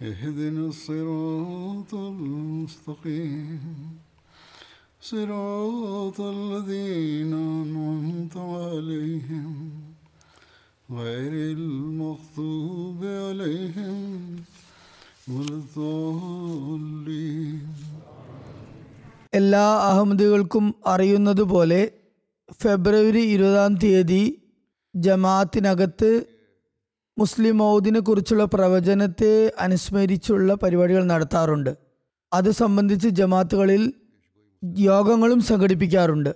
اهدنا الصراط المستقيم صراط الذين أنعمت عليهم غير المغضوب عليهم ولا الضالين എല്ലാ അഹമ്മദികൾക്കും അറിയുന്നതുപോലെ ഫെബ്രുവരി ഇരുപതാം തീയതി ജമാഅത്തിനകത്ത് മുസ്ലിം മൗദിനെ കുറിച്ചുള്ള പ്രവചനത്തെ അനുസ്മരിച്ചുള്ള പരിപാടികൾ നടത്താറുണ്ട്. അത് സംബന്ധിച്ച് ജമാത്തുകളിൽ യോഗങ്ങളും സംഘടിപ്പിക്കാറുണ്ട്.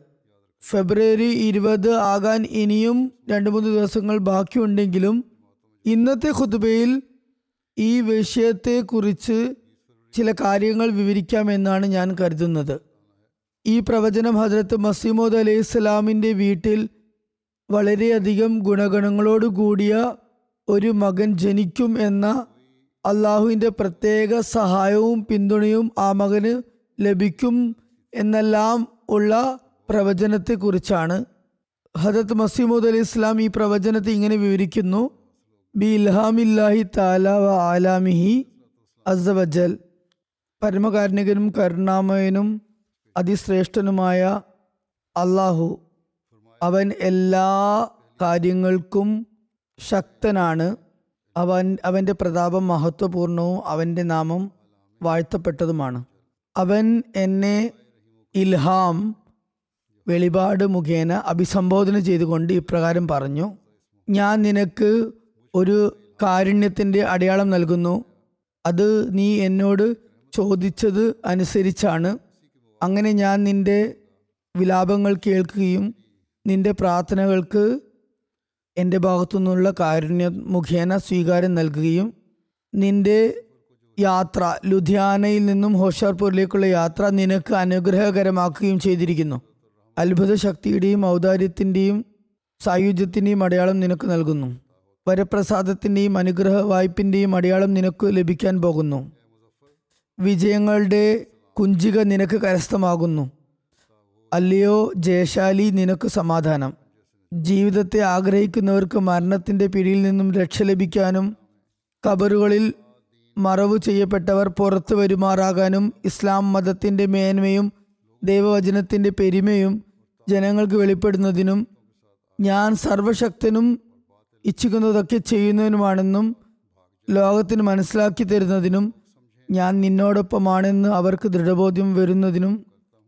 ഫെബ്രുവരി ഇരുപത് ആകാൻ ഇനിയും രണ്ട് മൂന്ന് ദിവസങ്ങൾ ബാക്കിയുണ്ടെങ്കിലും ഇന്നത്തെ ഖുതുബയിൽ ഈ വിഷയത്തെക്കുറിച്ച് ചില കാര്യങ്ങൾ വിവരിക്കാമെന്നാണ് ഞാൻ കരുതുന്നത്. ഈ പ്രവചനം ഹജ്രത്ത് മസീമോദ് അലൈഹി സ്വലാമിന്റെ വീട്ടിൽ വളരെയധികം ഗുണഗണങ്ങളോട് കൂടിയ ഒരു മകൻ ജനിക്കും എന്ന അള്ളാഹുവിന്റെ പ്രത്യേക സഹായവും പിന്തുണയും ആ മകന് ലഭിക്കും എന്നെല്ലാം ഉള്ള പ്രവചനത്തെക്കുറിച്ചാണ്. ഹജത് മസീമുദ് അലി ഇസ്ലാം ഈ പ്രവചനത്തെ ഇങ്ങനെ വിവരിക്കുന്നു. ബി ഇൽഹാമില്ലാഹി താല വ ആലാമിഹി അസവജൽ പരമകാരുണികനും കരുണാമയനും അതിശ്രേഷ്ഠനുമായ അള്ളാഹു അവൻ എല്ലാ കാര്യങ്ങൾക്കും ശക്തനാണ്. അവൻ അവന്റെ പ്രതാപം മഹത്വപൂർണവും അവന്റെ നാമം വാഴ്ത്തപ്പെട്ടതുമാണ്. അവൻ എന്നെ ഇൽഹാം വെളിപാട് മുഖേന അഭിസംബോധന ചെയ്തുകൊണ്ട് ഇപ്രകാരം പറഞ്ഞു ഞാൻ നിനക്ക് ഒരു കാരുണ്യത്തിന്റെ അടയാളം നൽകുന്നു. അത് നീ എന്നോട് ചോദിച്ചത് അനുസരിച്ചാണ്. അങ്ങനെ ഞാൻ നിന്റെ വിലാപങ്ങൾ കേൾക്കുകയും നിന്റെ പ്രാർത്ഥനകൾക്ക് എന്റെ ഭാഗത്തു നിന്നുള്ള കാരുണ്യ മുഖേന സ്വീകാരം നൽകുകയും നിന്റെ യാത്ര ലുധിയാനയിൽ നിന്നും ഹോഷാർപൂരിലേക്കുള്ള യാത്ര നിനക്ക് അനുഗ്രഹകരമാക്കുകയും ചെയ്തിരിക്കുന്നു. അത്ഭുത ശക്തിയുടെയും ഔദാര്യത്തിന്റെയും സായുജ്യത്തിന്റെയും അടയാളം നിനക്ക് നൽകുന്നു. വരപ്രസാദത്തിന്റെയും അനുഗ്രഹ വായ്പിന്റെയും അടയാളം നിനക്ക് ലഭിക്കാൻ പോകുന്നു. വിജയങ്ങളുടെ കുഞ്ചിക നിനക്ക് കരസ്ഥമാകുന്നു. അല്ലയോ ജയശാലി നിനക്ക് സമാധാനം. ജീവിതത്തെ ആഗ്രഹിക്കുന്നവർക്ക് മരണത്തിന്റെ പിടിയിൽ നിന്നും രക്ഷ ലഭിക്കാനും കബറുകളിൽ മറവ് ചെയ്യപ്പെട്ടവർ പുറത്തു വരുമാറാകാനും ഇസ്ലാം മതത്തിന്റെ മേന്മയും ദൈവവചനത്തിന്റെ പെരുമയും ജനങ്ങൾക്ക് വെളിപ്പെടുന്നതിനും ഞാൻ സർവശക്തനും ഇച്ഛിക്കുന്നതൊക്കെ ചെയ്യുന്നതിനുമാണെന്നും ലോകത്തിന് മനസ്സിലാക്കി തരുന്നതിനും ഞാൻ നിന്നോടൊപ്പമാണെന്ന് അവർക്ക് ദൃഢബോധ്യം വരുന്നതിനും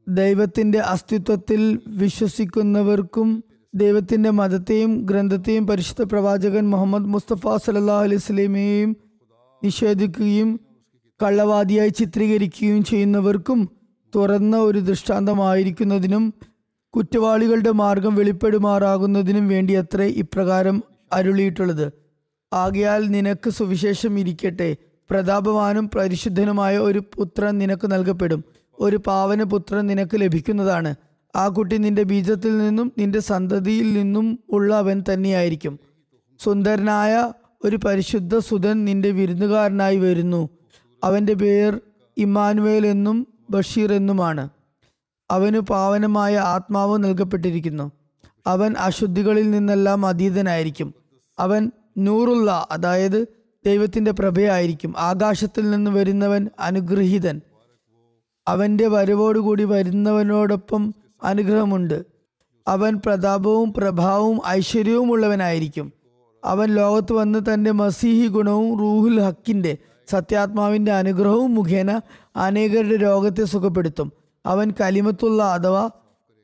ദൈവത്തിന്റെ അസ്തിത്വത്തിൽ വിശ്വസിക്കുന്നവർക്കും ദൈവത്തിന്റെ മതത്തെയും ഗ്രന്ഥത്തെയും പരിശുദ്ധ പ്രവാചകൻ മുഹമ്മദ് മുസ്തഫ സല്ലാ അലൈഹി സ്വലമയെയും നിഷേധിക്കുകയും കള്ളവാദിയായി ചിത്രീകരിക്കുകയും ചെയ്യുന്നവർക്കും തുറന്ന ഒരു ദൃഷ്ടാന്തമായിരിക്കുന്നതിനും കുറ്റവാളികളുടെ മാർഗം വെളിപ്പെടുമാറാകുന്നതിനും വേണ്ടിയത്രേ ഇപ്രകാരം അരുളിയിട്ടുള്ളത്. ആകയാൽ നിനക്ക് സുവിശേഷം ഇരിക്കട്ടെ. പ്രതാപവാനും പരിശുദ്ധനുമായ ഒരു പുത്രൻ നിനക്ക് നൽകപ്പെടും. ഒരു പാവന പുത്രൻ നിനക്ക് ലഭിക്കുന്നതാണ്. ആ കുട്ടി നിന്റെ ബീജത്തിൽ നിന്നും നിന്റെ സന്തതിയിൽ നിന്നും ഉള്ള അവൻ തന്നെയായിരിക്കും. സുന്ദരനായ ഒരു പരിശുദ്ധ സുതൻ നിന്റെ വിരുന്നുകാരനായി വരുന്നു. അവന്റെ പേർ ഇമ്മാനുവേൽ എന്നും ബഷീർ എന്നുമാണ്. അവന് പാവനമായ ആത്മാവ് നൽകപ്പെട്ടിരിക്കുന്നു. അവൻ അശുദ്ധികളിൽ നിന്നെല്ലാം അതീതനായിരിക്കും. അവൻ നൂറുള്ള അതായത് ദൈവത്തിന്റെ പ്രഭയായിരിക്കും. ആകാശത്തിൽ നിന്ന് വരുന്നവൻ അനുഗ്രഹീതൻ. അവന്റെ വരവോടുകൂടി വരുന്നവനോടൊപ്പം അനുഗ്രഹമുണ്ട്. അവൻ പ്രതാപവും പ്രഭാവവും ഐശ്വര്യവും ഉള്ളവനായിരിക്കും അവൻ ലോകത്ത് വന്ന് തന്റെ മസീഹി ഗുണവും റൂഹുൽ ഹക്കിന്റെ സത്യാത്മാവിന്റെ അനുഗ്രഹവും മുഖേന അനേകരുടെ രോഗത്തെ സുഖപ്പെടുത്തും. അവൻ കലിമത്തുള്ള അഥവാ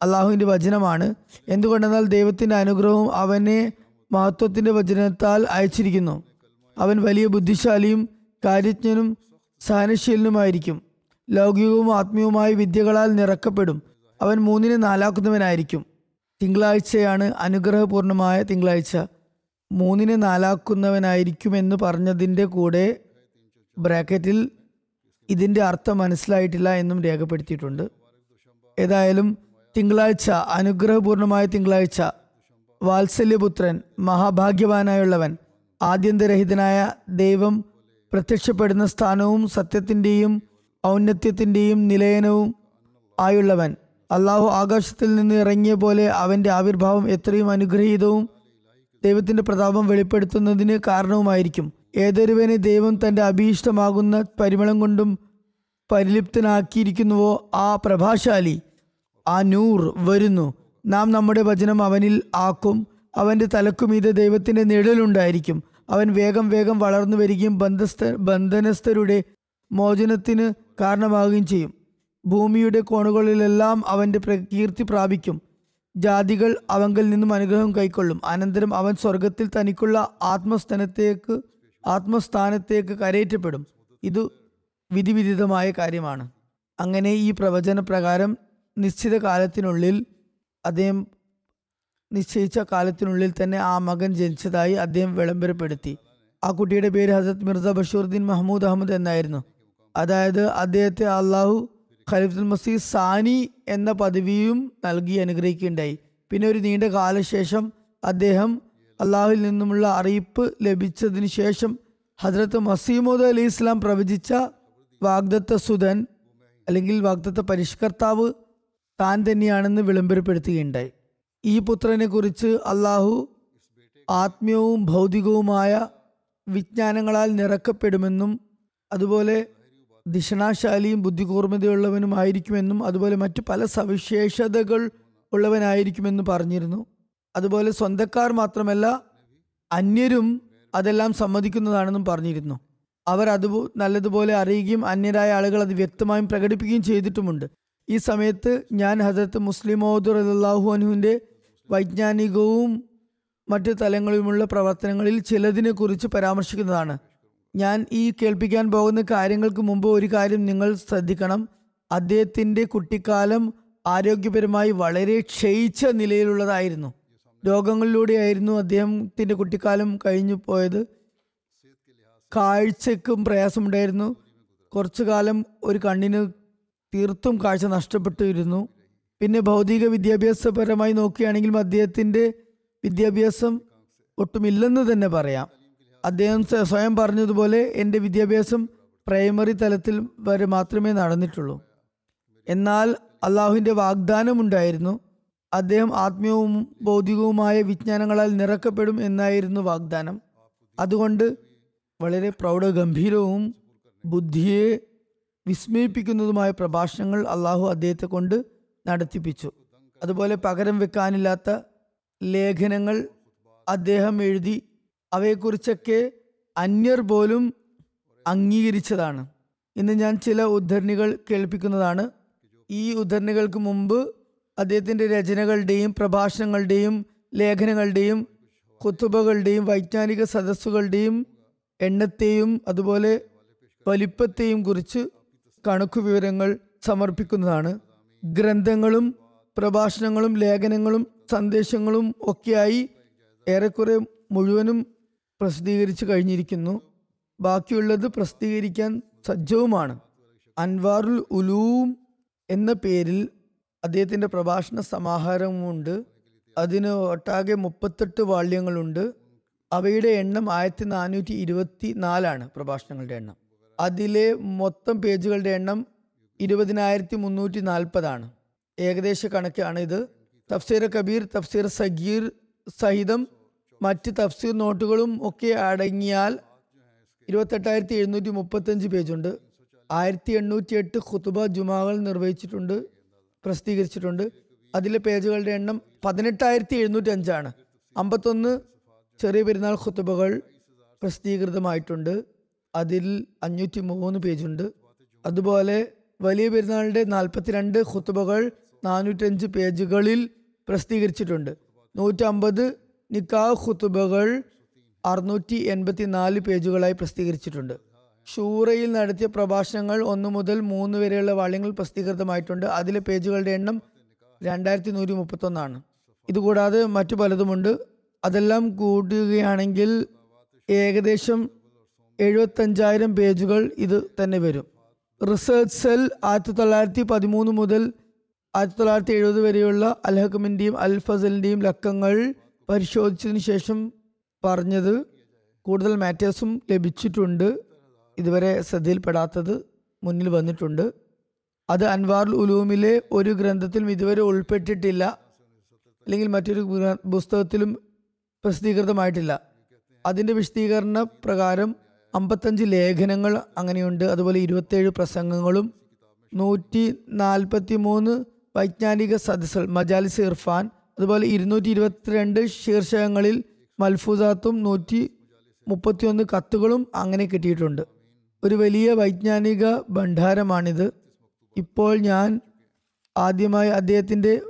അള്ളാഹുവിന്റെ വചനമാണ്. എന്തുകൊണ്ടെന്നാൽ ദൈവത്തിന്റെ അനുഗ്രഹവും അവനെ മഹത്വത്തിന്റെ വചനത്താൽ അയച്ചിരിക്കുന്നു. അവൻ വലിയ ബുദ്ധിശാലിയും കാര്യജ്ഞനും സഹനശീലനുമായിരിക്കും. ലൗകികവും ആത്മീയവുമായ വിദ്യകളാൽ നിറക്കപ്പെടും. അവൻ മൂന്നിന് നാലാക്കുന്നവനായിരിക്കും. തിങ്കളാഴ്ചയാണ് അനുഗ്രഹപൂർണമായ തിങ്കളാഴ്ച. മൂന്നിന് നാലാക്കുന്നവനായിരിക്കുമെന്ന് പറഞ്ഞതിന്റെ കൂടെ ബ്രാക്കറ്റിൽ ഇതിന്റെ അർത്ഥം മനസ്സിലായിട്ടില്ല എന്നും രേഖപ്പെടുത്തിയിട്ടുണ്ട്. ഏതായാലും തിങ്കളാഴ്ച അനുഗ്രഹപൂർണമായ തിങ്കളാഴ്ച. വാത്സല്യപുത്രൻ മഹാഭാഗ്യവാനായുള്ളവൻ ആദ്യന്തരഹിതനായ ദൈവം പ്രത്യക്ഷപ്പെടുന്ന സ്ഥാനവും സത്യത്തിന്റെയും ഔന്നത്യത്തിന്റെയും നിലയനവും ആയുള്ളവൻ. അള്ളാഹു ആകാശത്തിൽ നിന്ന് ഇറങ്ങിയ പോലെ അവന്റെ ആവിർഭാവം എത്രയും അനുഗ്രഹീതവും ദൈവത്തിന്റെ പ്രതാപം വെളിപ്പെടുത്തുന്നതിന് കാരണവുമായിരിക്കും. ഏതൊരുവനെ ദൈവം തന്റെ അഭീഷ്ടമാകുന്ന പരിമളം കൊണ്ടും പരിലിപ്തനാക്കിയിരിക്കുന്നുവോ ആ പ്രഭാശാലി ആ നൂർ വരുന്നു. നാം നമ്മുടെ വചനം അവനിൽ ആക്കും. അവന്റെ തലക്കുമീത് ദൈവത്തിന്റെ നിഴലുണ്ടായിരിക്കും. അവൻ വേഗം വേഗം വളർന്നു വരികയും ബന്ധസ്ഥ ബന്ധനസ്ഥരുടെ മോചനത്തിന് കാരണമാവുകയും ചെയ്യും. ഭൂമിയുടെ കോണുകളിലെല്ലാം അവന്റെ പ്രകീർത്തി പ്രാപിക്കും. ജാതികൾ അവങ്കിൽ നിന്നും അനുഗ്രഹം കൈക്കൊള്ളും. അനന്തരം അവൻ സ്വർഗത്തിൽ തനിക്കുള്ള ആത്മസ്ഥാനത്തേക്ക് ആത്മസ്ഥാനത്തേക്ക് കരയേറ്റപ്പെടും. ഇത് വിധിവിദിതമായ കാര്യമാണ്. അങ്ങനെ ഈ പ്രവചന പ്രകാരം നിശ്ചിത കാലത്തിനുള്ളിൽ അദ്ദേഹം നിശ്ചയിച്ച കാലത്തിനുള്ളിൽ തന്നെ ആ മകൻ ജനിച്ചതായി അദ്ദേഹം വിളംബരപ്പെടുത്തി. ആ കുട്ടിയുടെ പേര് ഹസരത് മിർസ ബഷീറുദ്ദീൻ മഹമ്മൂദ് അഹമ്മദ് എന്നായിരുന്നു. അതായത് അദ്ദേഹത്തെ അള്ളാഹു ഖലീഫുൽ മസീദ് സാനി എന്ന പദവിയും നൽകി അനുഗ്രഹിക്കുകയുണ്ടായി. പിന്നെ ഒരു നീണ്ട കാലശേഷം അദ്ദേഹം അള്ളാഹുവിൽ നിന്നുമുള്ള അറിയിപ്പ് ലഭിച്ചതിന് ശേഷം ഹജ്രത്ത് മസീമോദ് അലി ഇസ്ലാം പ്രവചിച്ച വാഗ്ദത്ത സുധൻ അല്ലെങ്കിൽ വാഗ്ദത്ത പരിഷ്കർത്താവ് താൻ തന്നെയാണെന്ന് വിളംബരപ്പെടുത്തുകയുണ്ടായി. ഈ പുത്രനെ കുറിച്ച് അള്ളാഹു ആത്മീയവും ഭൗതികവുമായ വിജ്ഞാനങ്ങളാൽ നിറക്കപ്പെടുമെന്നും അതുപോലെ ദിഷണാശാലിയും ബുദ്ധികൂർമ്മതയുള്ളവനുമായിരിക്കുമെന്നും അതുപോലെ മറ്റു പല സവിശേഷതകൾ ഉള്ളവനായിരിക്കുമെന്ന് പറഞ്ഞിരുന്നു. അതുപോലെ സ്വന്തക്കാർ മാത്രമല്ല അന്യരും അതെല്ലാം സമ്മതിക്കുന്നതാണെന്നും പറഞ്ഞിരുന്നു. അവർ അത് നല്ലതുപോലെ അറിയുകയും അന്യരായ ആളുകൾ അത് വ്യക്തമായും പ്രകടിപ്പിക്കുകയും ചെയ്തിട്ടുമുണ്ട്. ഈ സമയത്ത് ഞാൻ ഹസരത്ത് മുസ്ലിമോദ് അള്ളാഹു അനുവിന്റെ വൈജ്ഞാനികവും മറ്റു തലങ്ങളിലുമുള്ള പ്രവർത്തനങ്ങളിൽ ചിലതിനെ കുറിച്ച് പരാമർശിക്കുന്നതാണ്. ഞാൻ ഈ കേൾപ്പിക്കാൻ പോകുന്ന കാര്യങ്ങൾക്ക് മുമ്പ് ഒരു കാര്യം നിങ്ങൾ ശ്രദ്ധിക്കണം. അദ്ദേഹത്തിന്റെ കുട്ടിക്കാലം ആരോഗ്യപരമായി വളരെ ക്ഷയിച്ച നിലയിലുള്ളതായിരുന്നു. രോഗങ്ങളിലൂടെയായിരുന്നു അദ്ദേഹത്തിന്റെ കുട്ടിക്കാലം കഴിഞ്ഞു പോയത്. കാഴ്ചക്കും പ്രയാസമുണ്ടായിരുന്നു. കുറച്ചു കാലം ഒരു കണ്ണിന് തീർത്തും കാഴ്ച നഷ്ടപ്പെട്ടിരുന്നു. പിന്നെ ഭൗതിക വിദ്യാഭ്യാസപരമായി നോക്കുകയാണെങ്കിലും അദ്ദേഹത്തിന്റെ വിദ്യാഭ്യാസം ഒട്ടുമില്ലെന്ന് തന്നെ പറയാം. അദ്ദേഹം സ്വ- സ്വയം പറഞ്ഞതുപോലെ എന്റെ വിദ്യാഭ്യാസം പ്രൈമറി തലത്തിൽ വരെ മാത്രമേ നടന്നിട്ടുള്ളൂ. എന്നാൽ അള്ളാഹുവിന്റെ വാഗ്ദാനമുണ്ടായിരുന്നു. അദ്ദേഹം ആത്മീയവും ഭൗതികവുമായ വിജ്ഞാനങ്ങളാൽ നിറക്കപ്പെടും എന്നായിരുന്നു വാഗ്ദാനം. അതുകൊണ്ട് വളരെ പ്രൗഢഗംഭീരവും ബുദ്ധിയെ വിസ്മയിപ്പിക്കുന്നതുമായ പ്രഭാഷണങ്ങൾ അള്ളാഹു അദ്ദേഹത്തെ കൊണ്ട് നടത്തിപ്പിച്ചു. അതുപോലെ പകരം വെക്കാനില്ലാത്ത ലേഖനങ്ങൾ അദ്ദേഹം എഴുതി അവയെക്കുറിച്ചൊക്കെ അന്യർ പോലും അംഗീകരിച്ചതാണ്. ഇന്ന് ഞാൻ ചില ഉദ്ധരണികൾ കേൾപ്പിക്കുന്നതാണ്. ഈ ഉദ്ധരണികൾക്ക് മുമ്പ് അദ്ദേഹത്തിന്റെ രചനകളുടെയും പ്രഭാഷണങ്ങളുടെയും ലേഖനങ്ങളുടെയും കുത്തുബകളുടെയും വൈജ്ഞാനിക സദസ്സുകളുടെയും എണ്ണത്തെയും അതുപോലെ വലിപ്പത്തെയും കുറിച്ച് കണക്കു വിവരങ്ങൾ സമർപ്പിക്കുന്നതാണ്. ഗ്രന്ഥങ്ങളും പ്രഭാഷണങ്ങളും ലേഖനങ്ങളും സന്ദേശങ്ങളും ഒക്കെയായി ഏറെക്കുറെ മുഴുവനും പ്രസിദ്ധീകരിച്ചു കഴിഞ്ഞിരിക്കുന്നു. ബാക്കിയുള്ളത് പ്രസിദ്ധീകരിക്കാൻ സജ്ജവുമാണ്. അൻവാറുൽ ഉലൂം എന്ന പേരിൽ അദ്ദേഹത്തിന്റെ പ്രഭാഷണ സമാഹാരമുണ്ട്. അതിന് ഒട്ടാകെ മുപ്പത്തെട്ട് വാള്യങ്ങളുണ്ട്. അവയുടെ എണ്ണം ആയിരത്തി നാനൂറ്റി ഇരുപത്തി നാലാണ് പ്രഭാഷണങ്ങളുടെ എണ്ണം. അതിലെ മൊത്തം പേജുകളുടെ എണ്ണം ഇരുപതിനായിരത്തി മുന്നൂറ്റി നാൽപ്പതാണ് ഏകദേശ കണക്കാണ് ഇത് തഫ്സീർ കബീർ തഫ്സീർ സഗീർ സഹിതം മറ്റ് തഫ്സീർ നോട്ടുകളും ഒക്കെ അടങ്ങിയാൽ ഇരുപത്തെട്ടായിരത്തി എഴുന്നൂറ്റി മുപ്പത്തഞ്ച് പേജുണ്ട്. ആയിരത്തി എണ്ണൂറ്റി എട്ട് ഖുതുബ ജുമാകൾ നിർവഹിച്ചിട്ടുണ്ട് പ്രസിദ്ധീകരിച്ചിട്ടുണ്ട്. അതിലെ പേജുകളുടെ എണ്ണം പതിനെട്ടായിരത്തി എഴുന്നൂറ്റി അഞ്ചാണ് അമ്പത്തൊന്ന് ചെറിയ പെരുന്നാൾ ഖുത്തുബകൾ പ്രസിദ്ധീകൃതമായിട്ടുണ്ട്. അതിൽ അഞ്ഞൂറ്റി മൂന്ന് പേജുണ്ട്. അതുപോലെ വലിയ പെരുന്നാളിന്റെ നാൽപ്പത്തിരണ്ട് ഖുത്തുബകൾ നാനൂറ്റഞ്ച് പേജുകളിൽ പ്രസിദ്ധീകരിച്ചിട്ടുണ്ട്. നൂറ്റമ്പത് നിക്കാഹ് ഖുത്തുബകൾ അറുന്നൂറ്റി എൺപത്തി നാല് പേജുകളായി പ്രസിദ്ധീകരിച്ചിട്ടുണ്ട്. ഷൂറയിൽ നടത്തിയ പ്രഭാഷണങ്ങൾ ഒന്ന് മുതൽ മൂന്ന് വരെയുള്ള വളയങ്ങൾ പ്രസിദ്ധീകൃതമായിട്ടുണ്ട്. അതിലെ പേജുകളുടെ എണ്ണം രണ്ടായിരത്തി നൂറ്റി മുപ്പത്തൊന്നാണ് ഇതുകൂടാതെ മറ്റു പലതുമുണ്ട്. അതെല്ലാം കൂട്ടുകയാണെങ്കിൽ ഏകദേശം എഴുപത്തഞ്ചായിരം പേജുകൾ ഇത് തന്നെ വരും. റിസർച്ച് സെൽ ആയിരത്തി തൊള്ളായിരത്തി പതിമൂന്ന് മുതൽ ആയിരത്തി തൊള്ളായിരത്തി എഴുപത് വരെയുള്ള അൽഹക്കമിന്റെയും അൽ ഫസലിന്റെയും ലക്കങ്ങൾ പരിശോധിച്ചതിന് ശേഷം പറഞ്ഞത് കൂടുതൽ മാറ്റേഴ്സും ലഭിച്ചിട്ടുണ്ട്. ഇതുവരെ ശ്രദ്ധയിൽപ്പെടാത്തത് മുന്നിൽ വന്നിട്ടുണ്ട്. അത് അൻവാറുൽ ഉലൂമിലെ ഒരു ഗ്രന്ഥത്തിലും ഇതുവരെ ഉൾപ്പെട്ടിട്ടില്ല. അല്ലെങ്കിൽ മറ്റൊരു പുസ്തകത്തിലും പ്രസിദ്ധീകൃതമായിട്ടില്ല. അതിന്റെ വിശദീകരണ പ്രകാരം അമ്പത്തഞ്ച് ലേഖനങ്ങൾ അങ്ങനെയുണ്ട്. അതുപോലെ ഇരുപത്തേഴ് പ്രസംഗങ്ങളും നൂറ്റി നാൽപ്പത്തി മൂന്ന് വൈജ്ഞാനിക സദസ്സുകൾ മജാലിസ് ഇർഫാൻ അതുപോലെ ഇരുന്നൂറ്റി ഇരുപത്തിരണ്ട് ശീർഷകങ്ങളിൽ മൽഫൂസാത്തും നൂറ്റി മുപ്പത്തിയൊന്ന് കത്തുകളും അങ്ങനെ കിട്ടിയിട്ടുണ്ട്. ഒരു വലിയ വൈജ്ഞാനിക ഭണ്ഡാരമാണിത്. ഇപ്പോൾ ഞാൻ ആദ്യമായി അദ്ദേഹത്തിന്റെ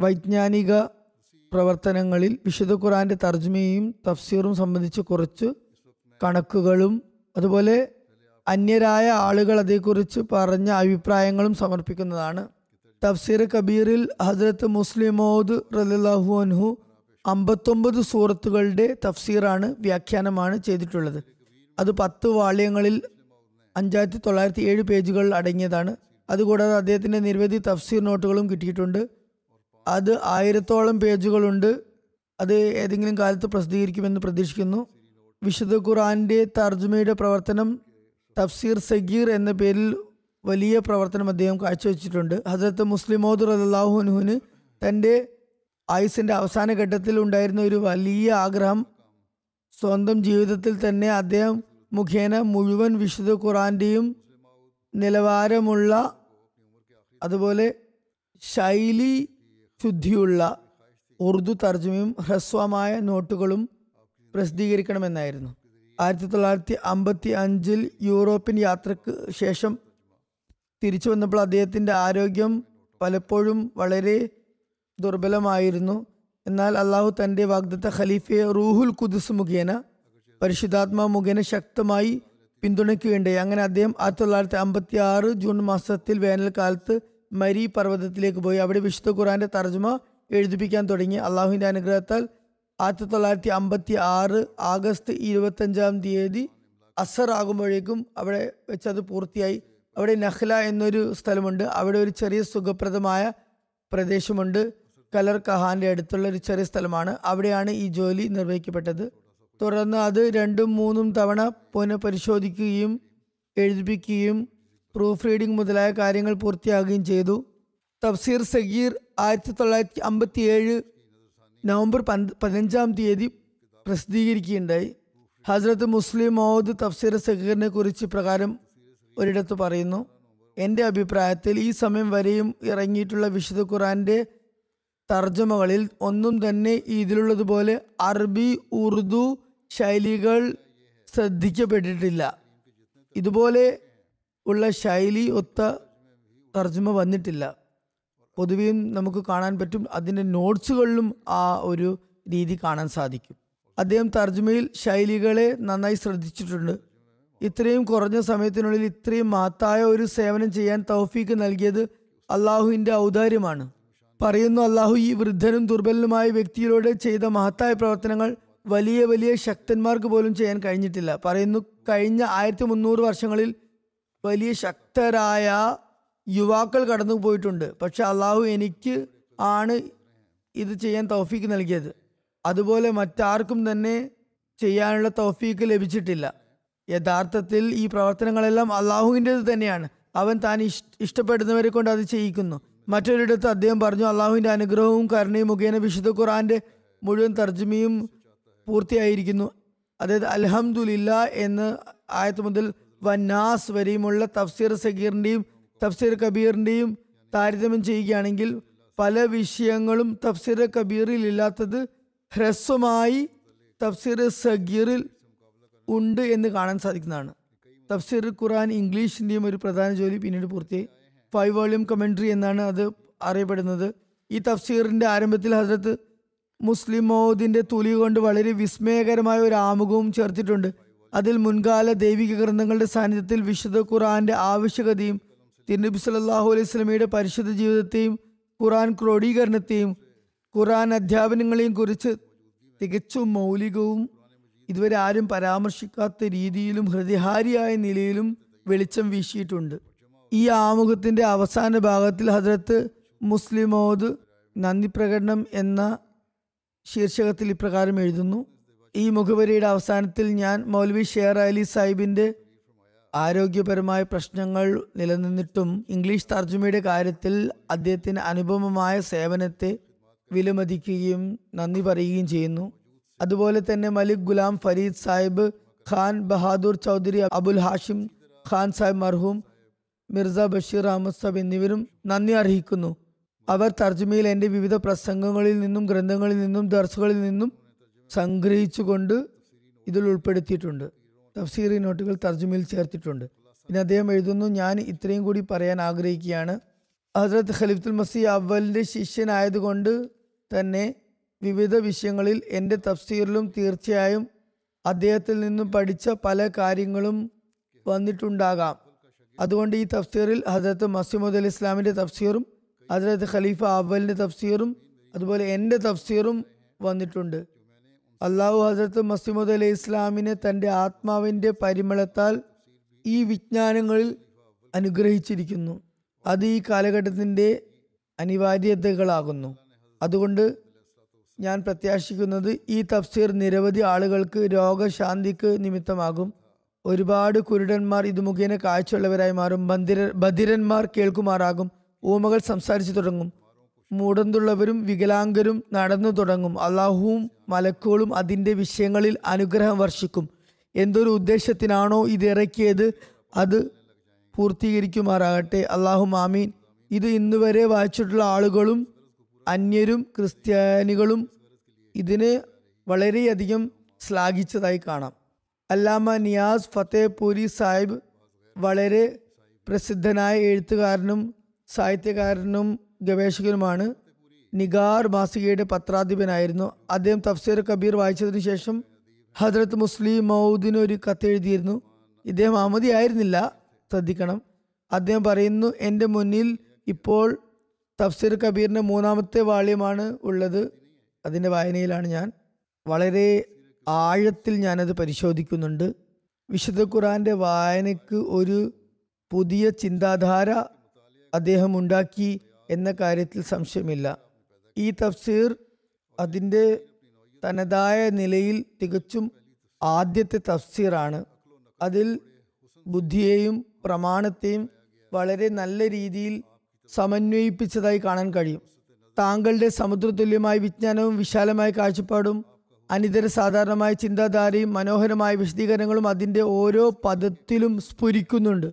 വൈജ്ഞാനിക പ്രവർത്തനങ്ങളിൽ വിശുദ്ധ ഖുറാന്റെ തർജ്മയും തഫ്സീറും സംബന്ധിച്ച് കുറച്ച് കണക്കുകളും അതുപോലെ അന്യരായ ആളുകൾ അതേക്കുറിച്ച് പറഞ്ഞ അഭിപ്രായങ്ങളും സമർപ്പിക്കുന്നതാണ്. തഫ്സീർ കബീറിൽ ഹജ്രത്ത് മുസ്ലിമോദ് റലാഹു അൻഹു അമ്പത്തൊമ്പത് സൂറത്തുകളുടെ തഫ്സീറാണ് വ്യാഖ്യാനമാണ് ചെയ്തിട്ടുള്ളത്. അത് പത്ത് വാള്യങ്ങളിൽ അഞ്ചായിരത്തി തൊള്ളായിരത്തി ഏഴ് പേജുകൾ അടങ്ങിയതാണ്. അതുകൂടാതെ അദ്ദേഹത്തിന്റെ നിരവധി തഫ്സീർ നോട്ടുകളും കിട്ടിയിട്ടുണ്ട്. അത് ആയിരത്തോളം പേജുകളുണ്ട്. അത് ഏതെങ്കിലും കാലത്ത് പ്രസിദ്ധീകരിക്കുമെന്ന് പ്രതീക്ഷിക്കുന്നു. വിശുദ്ധ ഖുറാന്റെ തർജ്മയുടെ പ്രവർത്തനം തഫ്സീർ സഗീർ എന്ന പേരിൽ വലിയ പ്രവർത്തനം അദ്ദേഹം കാഴ്ചവെച്ചിട്ടുണ്ട്. ഹസരത്ത് മുസ്ലിമോദ് റലാഹുനുവിന് തന്റെ ആയുസിന്റെ അവസാന ഘട്ടത്തിൽ ഉണ്ടായിരുന്ന ഒരു വലിയ ആഗ്രഹം സ്വന്തം ജീവിതത്തിൽ തന്നെ അദ്ദേഹം മുഖേന മുഴുവൻ വിശുദ്ധ ഖുറാന്റെയും നിലവാരമുള്ള അതുപോലെ ശൈലി ശുദ്ധിയുള്ള ഉറുദു തർജമയും ഹ്രസ്വമായ നോട്ടുകളും പ്രസിദ്ധീകരിക്കണമെന്നായിരുന്നു. ആയിരത്തി തൊള്ളായിരത്തി അമ്പത്തി അഞ്ചിൽ യൂറോപ്യൻ യാത്രയ്ക്ക് ശേഷം തിരിച്ചു വന്നപ്പോൾ അദ്ദേഹത്തിന്റെ ആരോഗ്യം പലപ്പോഴും വളരെ ദുർബലമായിരുന്നു. എന്നാൽ അള്ളാഹു തന്റെ വാഗ്ദത്ത ഖലീഫയെ റൂഹുൽ കുദുസ് മുഖേന പരിശുദ്ധാത്മാ മുഖേന ശക്തമായി പിന്തുണയ്ക്കുകയുണ്ടായി. അങ്ങനെ അദ്ദേഹം ആയിരത്തി തൊള്ളായിരത്തി അമ്പത്തി ആറ് ജൂൺ മാസത്തിൽ വേനൽക്കാലത്ത് മരി പർവതത്തിലേക്ക് പോയി. അവിടെ വിശുദ്ധ ഖുറാന്റെ തർജ്മ എഴുതിപ്പിക്കാൻ തുടങ്ങി. അള്ളാഹുവിന്റെ അനുഗ്രഹത്താൽ ആയിരത്തി തൊള്ളായിരത്തി അമ്പത്തി ആറ് ആഗസ്റ്റ് ഇരുപത്തഞ്ചാം തീയതി അസർ ആകുമ്പോഴേക്കും അവിടെ വെച്ച് അത് പൂർത്തിയായി. അവിടെ നഹ്ല എന്നൊരു സ്ഥലമുണ്ട്. അവിടെ ഒരു ചെറിയ സുഖപ്രദമായ പ്രദേശമുണ്ട്. കലർ കഹാന്റെ അടുത്തുള്ള ഒരു ചെറിയ സ്ഥലമാണ്. അവിടെയാണ് ഈ ജോലി നിർവഹിക്കപ്പെട്ടത്. തുടർന്ന് അത് രണ്ടും മൂന്നും തവണ പുനഃപരിശോധിക്കുകയും എഴുതിപ്പിക്കുകയും പ്രൂഫ് റീഡിംഗ് മുതലായ കാര്യങ്ങൾ പൂർത്തിയാകുകയും ചെയ്തു. തഫ്സീർ സഗീർ ആയിരത്തി തൊള്ളായിരത്തി അമ്പത്തി ഏഴ് നവംബർ പന്ത് പതിനഞ്ചാം തീയതി പ്രസിദ്ധീകരിക്കുകയുണ്ടായി. ഹസ്രത്ത് മുസ്ലിം മൗദ് തഫ്സീർ സഗീറിനെ കുറിച്ച് പ്രകാരം ഒരിടത്ത് പറയുന്നു എന്റെ അഭിപ്രായത്തിൽ ഈ സമയം വരെയും ഇറങ്ങിയിട്ടുള്ള വിശുദ്ധ ഖുറാന്റെ തർജമകളിൽ ഒന്നും തന്നെ ഇതിലുള്ളതുപോലെ അറബി ഉറുദു ശൈലികൾ ശ്രദ്ധിക്കപ്പെട്ടിട്ടില്ല. ഇതുപോലെ ഉള്ള ശൈലി ഒത്ത തർജമ വന്നിട്ടില്ല. പൊതുവെയും നമുക്ക് കാണാൻ പറ്റും അതിന്റെ നോട്ട്സുകളിലും ആ ഒരു രീതി കാണാൻ സാധിക്കും. അദ്ദേഹം തർജമയിൽ ശൈലികളെ നന്നായി ശ്രദ്ധിച്ചിട്ടുണ്ട്. ഇത്രയും കുറഞ്ഞ സമയത്തിനുള്ളിൽ ഇത്രയും മഹത്തായ ഒരു സേവനം ചെയ്യാൻ തൗഫീക്ക് നൽകിയത് അള്ളാഹുവിന്റെ ഔദാര്യമാണ്. പറയുന്നു അള്ളാഹു ഈ വൃദ്ധനും ദുർബലനുമായ വ്യക്തിയിലൂടെ ചെയ്ത മഹത്തായ പ്രവർത്തനങ്ങൾ വലിയ വലിയ ശക്തന്മാർക്ക് പോലും ചെയ്യാൻ കഴിഞ്ഞിട്ടില്ല. പറയുന്നു കഴിഞ്ഞ ആയിരത്തി മുന്നൂറ് വർഷങ്ങളിൽ വലിയ ശക്തരായ യുവാക്കൾ കടന്നു പോയിട്ടുണ്ട്. പക്ഷെ അള്ളാഹു എനിക്ക് ആണ് ഇത് ചെയ്യാൻ തൗഫീക്ക് നൽകിയത്. അതുപോലെ മറ്റാർക്കും തന്നെ ചെയ്യാനുള്ള തൗഫീക്ക് ലഭിച്ചിട്ടില്ല. യഥാർത്ഥത്തിൽ ഈ പ്രവർത്തനങ്ങളെല്ലാം അള്ളാഹുവിന്റെ തന്നെയാണ്. അവൻ താൻ ഇഷ് ഇഷ്ടപ്പെടുന്നവരെ കൊണ്ട് അത് ചെയ്യിക്കുന്നു. മറ്റൊരിടത്ത് അദ്ദേഹം പറഞ്ഞു അള്ളാഹുവിന്റെ അനുഗ്രഹവും കരുണയും മുഖേന വിശുദ്ധ ഖുറാന്റെ മുഴുവൻ തർജമയും പൂർത്തിയായിരിക്കുന്നു. അതായത് അലഹമുല്ല എന്ന് ആയത്ത് മുതൽ വന്നാസ് വരെയുമുള്ള തഫ്സീർ സഗീറിന്റെയും തഫ്സീർ കബീറിന്റെയും താരതമ്യം ചെയ്യുകയാണെങ്കിൽ പല വിഷയങ്ങളും തഫ്സീർ കബീറിൽ ഇല്ലാത്തത് ഹ്രസ്വമായി തഫ്സീർ സഗീറിൽ ഉണ്ട് എന്ന് കാണാൻ സാധിക്കുന്നതാണ്. തഫ്സീർ ഖുറാൻ ഇംഗ്ലീഷിന്റെയും ഒരു പ്രധാന ജോലി പിന്നീട് പൂർത്തിയായി ഫൈവ് വോളിയം കമന്ററി എന്നാണ് അത് അറിയപ്പെടുന്നത്. ഈ തഫ്സീറിന്റെ ആരംഭത്തിൽ ഹസ്രത്ത് മുസ്ലിം മോദിന്റെ തുലി കൊണ്ട് വളരെ വിസ്മയകരമായ ഒരു ആമുഖവും ചേർത്തിട്ടുണ്ട്. അതിൽ മുൻകാല ദൈവിക ഗ്രന്ഥങ്ങളുടെ സാന്നിധ്യത്തിൽ വിശുദ്ധ ഖുറാന്റെ ആവശ്യകതയും തിരുനബി സല്ലല്ലാഹു അലൈഹി സ്വലമിയുടെ പരിശുദ്ധ ജീവിതത്തെയും ഖുറാൻ ക്രോഡീകരണത്തെയും ഖുറാൻ അധ്യാപനങ്ങളെയും കുറിച്ച് തികച്ചും മൗലികവും ഇതുവരെ ആരും പരാമർശിക്കാത്ത രീതിയിലും ഹൃദയഹാരിയായ നിലയിലും വെളിച്ചം വീശിയിട്ടുണ്ട്. ഈ ആമുഖത്തിന്റെ അവസാന ഭാഗത്തിൽ ഹജ്രത്ത് മുസ്ലിമോദ് നന്ദി പ്രകടനം എന്ന ശീർഷകത്തിൽ ഇപ്രകാരം എഴുതുന്നു. ഈ മുഖവരിയുടെ അവസാനത്തിൽ ഞാൻ മൗലവി ഷെയർ അലി സാഹിബിന്റെ ആരോഗ്യപരമായ പ്രശ്നങ്ങൾ നിലനിന്നിട്ടും ഇംഗ്ലീഷ് തർജമയുടെ കാര്യത്തിൽ അദ്ദേഹത്തിന് അനുപമമായ സേവനത്തെ വിലമതിക്കുകയും നന്ദി പറയുകയും ചെയ്യുന്നു. അതുപോലെ തന്നെ മലിക് ഗുലാം ഫരീദ് സാഹിബ് ഖാൻ ബഹാദൂർ ചൗധരി അബുൽ ഹാഷിം ഖാൻ സാഹിബ് മർഹൂം മിർസ ബഷീർ അഹമ്മദ് സാബ് എന്നിവരും നന്ദി അർഹിക്കുന്നു. അവർ തർജ്മയിൽ എന്റെ വിവിധ പ്രസംഗങ്ങളിൽ നിന്നും ഗ്രന്ഥങ്ങളിൽ നിന്നും ദർസുകളിൽ നിന്നും സംഗ്രഹിച്ചുകൊണ്ട് ഇതിൽ ഉൾപ്പെടുത്തിയിട്ടുണ്ട്. തഫ്സീറി നോട്ടുകൾ തർജ്മയിൽ ചേർത്തിട്ടുണ്ട്. പിന്നെ അദ്ദേഹം എഴുതുന്നു ഞാൻ ഇത്രയും കൂടി പറയാൻ ആഗ്രഹിക്കുകയാണ്. ഹസ്രത്ത് ഖലീഫുൽ മസീ അവലിന്റെ ശിഷ്യനായതുകൊണ്ട് തന്നെ വിവിധ വിഷയങ്ങളിൽ എന്റെ തഫ്സീറിലും തീർച്ചയായും അദ്ദേഹത്തിൽ നിന്നും പഠിച്ച പല കാര്യങ്ങളും വന്നിട്ടുണ്ടാകാം. അതുകൊണ്ട് ഈ തഫ്സീറിൽ ഹസരത്ത് മസീമുദ് അലി ഇസ്ലാമിന്റെ തഫ്സീറും ഹസരത്ത് ഖലീഫ അവലിന്റെ തഫ്സീറും അതുപോലെ എന്റെ തഫ്സീറും വന്നിട്ടുണ്ട്. അള്ളാഹു ഹസരത്ത് മസീമുദ് അലി ഇസ്ലാമിനെ തന്റെ ആത്മാവിന്റെ പരിമളത്താൽ ഈ വിജ്ഞാനങ്ങളിൽ അനുഗ്രഹിച്ചിരിക്കുന്നു. അത് ഈ കാലഘട്ടത്തിന്റെ അനിവാര്യതകളാകുന്നു. അതുകൊണ്ട് ഞാൻ പ്രത്യാശിക്കുന്നത് ഈ തഫ്സീർ നിരവധി ആളുകൾക്ക് രോഗശാന്തിക്ക് നിമിത്തമാകും. ഒരുപാട് കുരുടന്മാർ ഇത് മുഖേന കാഴ്ചയുള്ളവരായി മാറും. ബന്ധിര ബധിരന്മാർ കേൾക്കുമാറാകും. ഊമകൾ സംസാരിച്ചു തുടങ്ങും. മൂടന്തുള്ളവരും വികലാംഗരും നടന്നു തുടങ്ങും. അള്ളാഹുവും മലക്കുകളും അതിന്റെ വിഷയങ്ങളിൽ അനുഗ്രഹം വർഷിക്കും. എന്തൊരു ഉദ്ദേശത്തിനാണോ ഇത് അത് പൂർത്തീകരിക്കുമാറാകട്ടെ. അള്ളാഹു മാമീൻ ഇത് ഇന്നുവരെ വായിച്ചിട്ടുള്ള ആളുകളും അന്യരും ക്രിസ്ത്യാനികളും ഇതിന് വളരെയധികം ശ്ലാഘിച്ചതായി കാണാം. അല്ലാമ നിയാസ് ഫത്തേപൂരി സാഹിബ് വളരെ പ്രസിദ്ധനായ എഴുത്തുകാരനും സാഹിത്യകാരനും ഗവേഷകനുമാണ്. നിഗാർ മാസികയുടെ പത്രാധിപനായിരുന്നു. അദ്ദേഹം തഫ്സീർ കബീർ വായിച്ചതിനു ശേഷം ഹജ്രത്ത് മുസ്ലിം മൗദിന് ഒരു കത്തെഴുതിയിരുന്നു ഇദ്ദേഹം അഹമ്മദി ആയിരുന്നില്ല ശ്രദ്ധിക്കണം. അദ്ദേഹം പറയുന്നു എന്റെ മുന്നിൽ ഇപ്പോൾ തഫ്സീർ കബീറിന്റെ മൂന്നാമത്തെ വാള്യമാണ് ഉള്ളത്. അതിന്റെ വായനയിലാണ് ഞാൻ. വളരെ ആഴത്തിൽ ഞാനത് പരിശോധിക്കുന്നുണ്ട്. വിശുദ്ധ ഖുറാന്റെ വായനയ്ക്ക് ഒരു പുതിയ ചിന്താധാര അദ്ദേഹം ഉണ്ടാക്കി എന്ന കാര്യത്തിൽ സംശയമില്ല. ഈ തഫ്സീർ അതിന്റെ തനതായ നിലയിൽ തികച്ചും ആദ്യത്തെ തഫ്സീറാണ്. അതിൽ ബുദ്ധിയെയും പ്രമാണത്തെയും വളരെ നല്ല രീതിയിൽ സമന്വയിപ്പിച്ചതായി കാണാൻ കഴിയും. താങ്കളുടെ സമുദ്രതുല്യമായ വിജ്ഞാനവും വിശാലമായ കാഴ്ചപ്പാടും അനിതര സാധാരണമായ ചിന്താധാരയും മനോഹരമായ വിശദീകരണങ്ങളും അതിന്റെ ഓരോ പദത്തിലും സ്ഫുരിക്കുന്നുണ്ട്.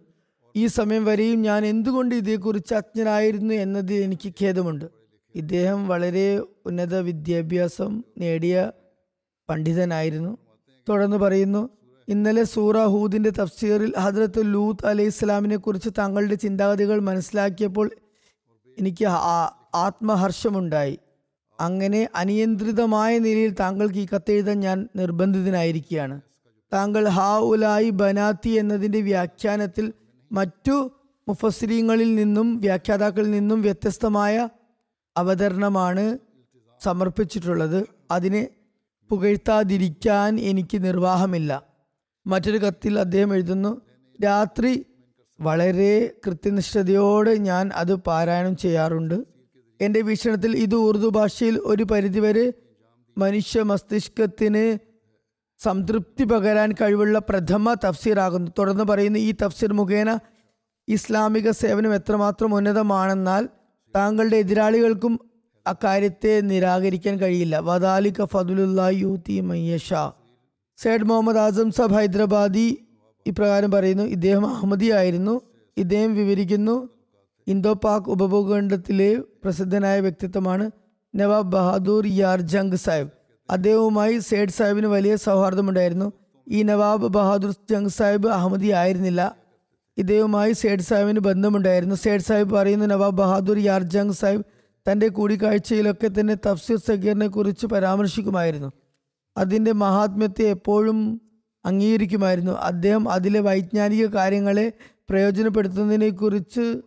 ഈ സമയം വരെയും ഞാൻ എന്തുകൊണ്ട് ഇതേക്കുറിച്ച് അജ്ഞനായിരുന്നു എന്നതിൽ എനിക്ക് ഖേദമുണ്ട്. ഇദ്ദേഹം വളരെ ഉന്നത വിദ്യാഭ്യാസം നേടിയ പണ്ഡിതനായിരുന്നു. തുടർന്ന് പറയുന്നു ഇന്നലെ സൂറ ഹൂദിന്റെ തഫ്സീറിൽ ഹദ്രത്ത് ലൂത്ത് അലൈഹി ഇസ്ലാമിനെ കുറിച്ച് താങ്കളുടെ ചിന്താഗതികൾ മനസ്സിലാക്കിയപ്പോൾ എനിക്ക് ആത്മഹർഷമുണ്ടായി. അങ്ങനെ അനിയന്ത്രിതമായ നിലയിൽ താങ്കൾക്ക് ഈ കത്തെഴുതാൻ ഞാൻ നിർബന്ധിതനായിരിക്കുകയാണ്. താങ്കൾ ഹാ ഉലായി ബനാത്തി എന്നതിന്റെ വ്യാഖ്യാനത്തിൽ മറ്റു മുഫസ്രീങ്ങളിൽ നിന്നും വ്യാഖ്യാതാക്കളിൽ നിന്നും വ്യത്യസ്തമായ അവതരണമാണ് സമർപ്പിച്ചിട്ടുള്ളത്. അതിനെ പുകഴ്ത്താതിരിക്കാൻ എനിക്ക് നിർവാഹമില്ല. മറ്റൊരു കത്തിൽ അദ്ദേഹം എഴുതുന്നു രാത്രി വളരെ കൃത്യനിഷ്ഠതയോടെ ഞാൻ അത് പാരായണം ചെയ്യാറുണ്ട്. എന്റെ വീക്ഷണത്തിൽ ഇത് ഉറുദു ഭാഷയിൽ ഒരു പരിധിവരെ മനുഷ്യ മസ്തിഷ്കത്തിന് സംതൃപ്തി പകരാൻ കഴിവുള്ള പ്രഥമ തഫ്സീറാകുന്നു. തുടർന്ന് പറയുന്ന ഈ തഫ്സീർ മുഖേന ഇസ്ലാമിക സേവനം എത്രമാത്രം ഉന്നതമാണെന്നാൽ താങ്കളുടെ എതിരാളികൾക്കും അക്കാര്യത്തെ നിരാകരിക്കാൻ കഴിയില്ല. വദാലിക ഫതുലുല്ലാ യൂത്തി മയ്യഷ സൈഡ് മുഹമ്മദ് ആസം സബ് ഹൈദരാബാദി ഇപ്രകാരം പറയുന്നു ഇദ്ദേഹം അഹമ്മദി ആയിരുന്നു ഇദ്ദേഹം വിവരിക്കുന്നു ഇന്തോ പാക് ഉപഭൂഖണ്ഡത്തിലെ പ്രസിദ്ധനായ വ്യക്തിത്വമാണ് നവാബ് ബഹാദൂർ യാർ ജംഗ് സാഹിബ്. അദ്ദേഹവുമായി സേഡ് സാഹിബിന് വലിയ സൗഹാർദ്ദമുണ്ടായിരുന്നു. ഈ നവാബ് ബഹാദൂർ ജംഗ് സാഹിബ് അഹമ്മദി ആയിരുന്നില്ല ഇദ്ദേഹവുമായി സേഡ് സാഹിബിന് ബന്ധമുണ്ടായിരുന്നു. സേഡ് സാഹിബ് പറയുന്നു നവാബ് ബഹാദൂർ യാർ ജംഗ് സാഹിബ് തന്റെ കൂടിക്കാഴ്ചയിലൊക്കെ തന്നെ തഫ്സീർ സഗീറിനെ കുറിച്ച് പരാമർശിക്കുമായിരുന്നു. അതിന്റെ മഹാത്മ്യത്തെ എപ്പോഴും അംഗീകരിക്കുമായിരുന്നു. അദ്ദേഹം അതിലെ വൈജ്ഞാനിക കാര്യങ്ങളെ പ്രയോജനപ്പെടുത്തുന്നതിനെക്കുറിച്ച്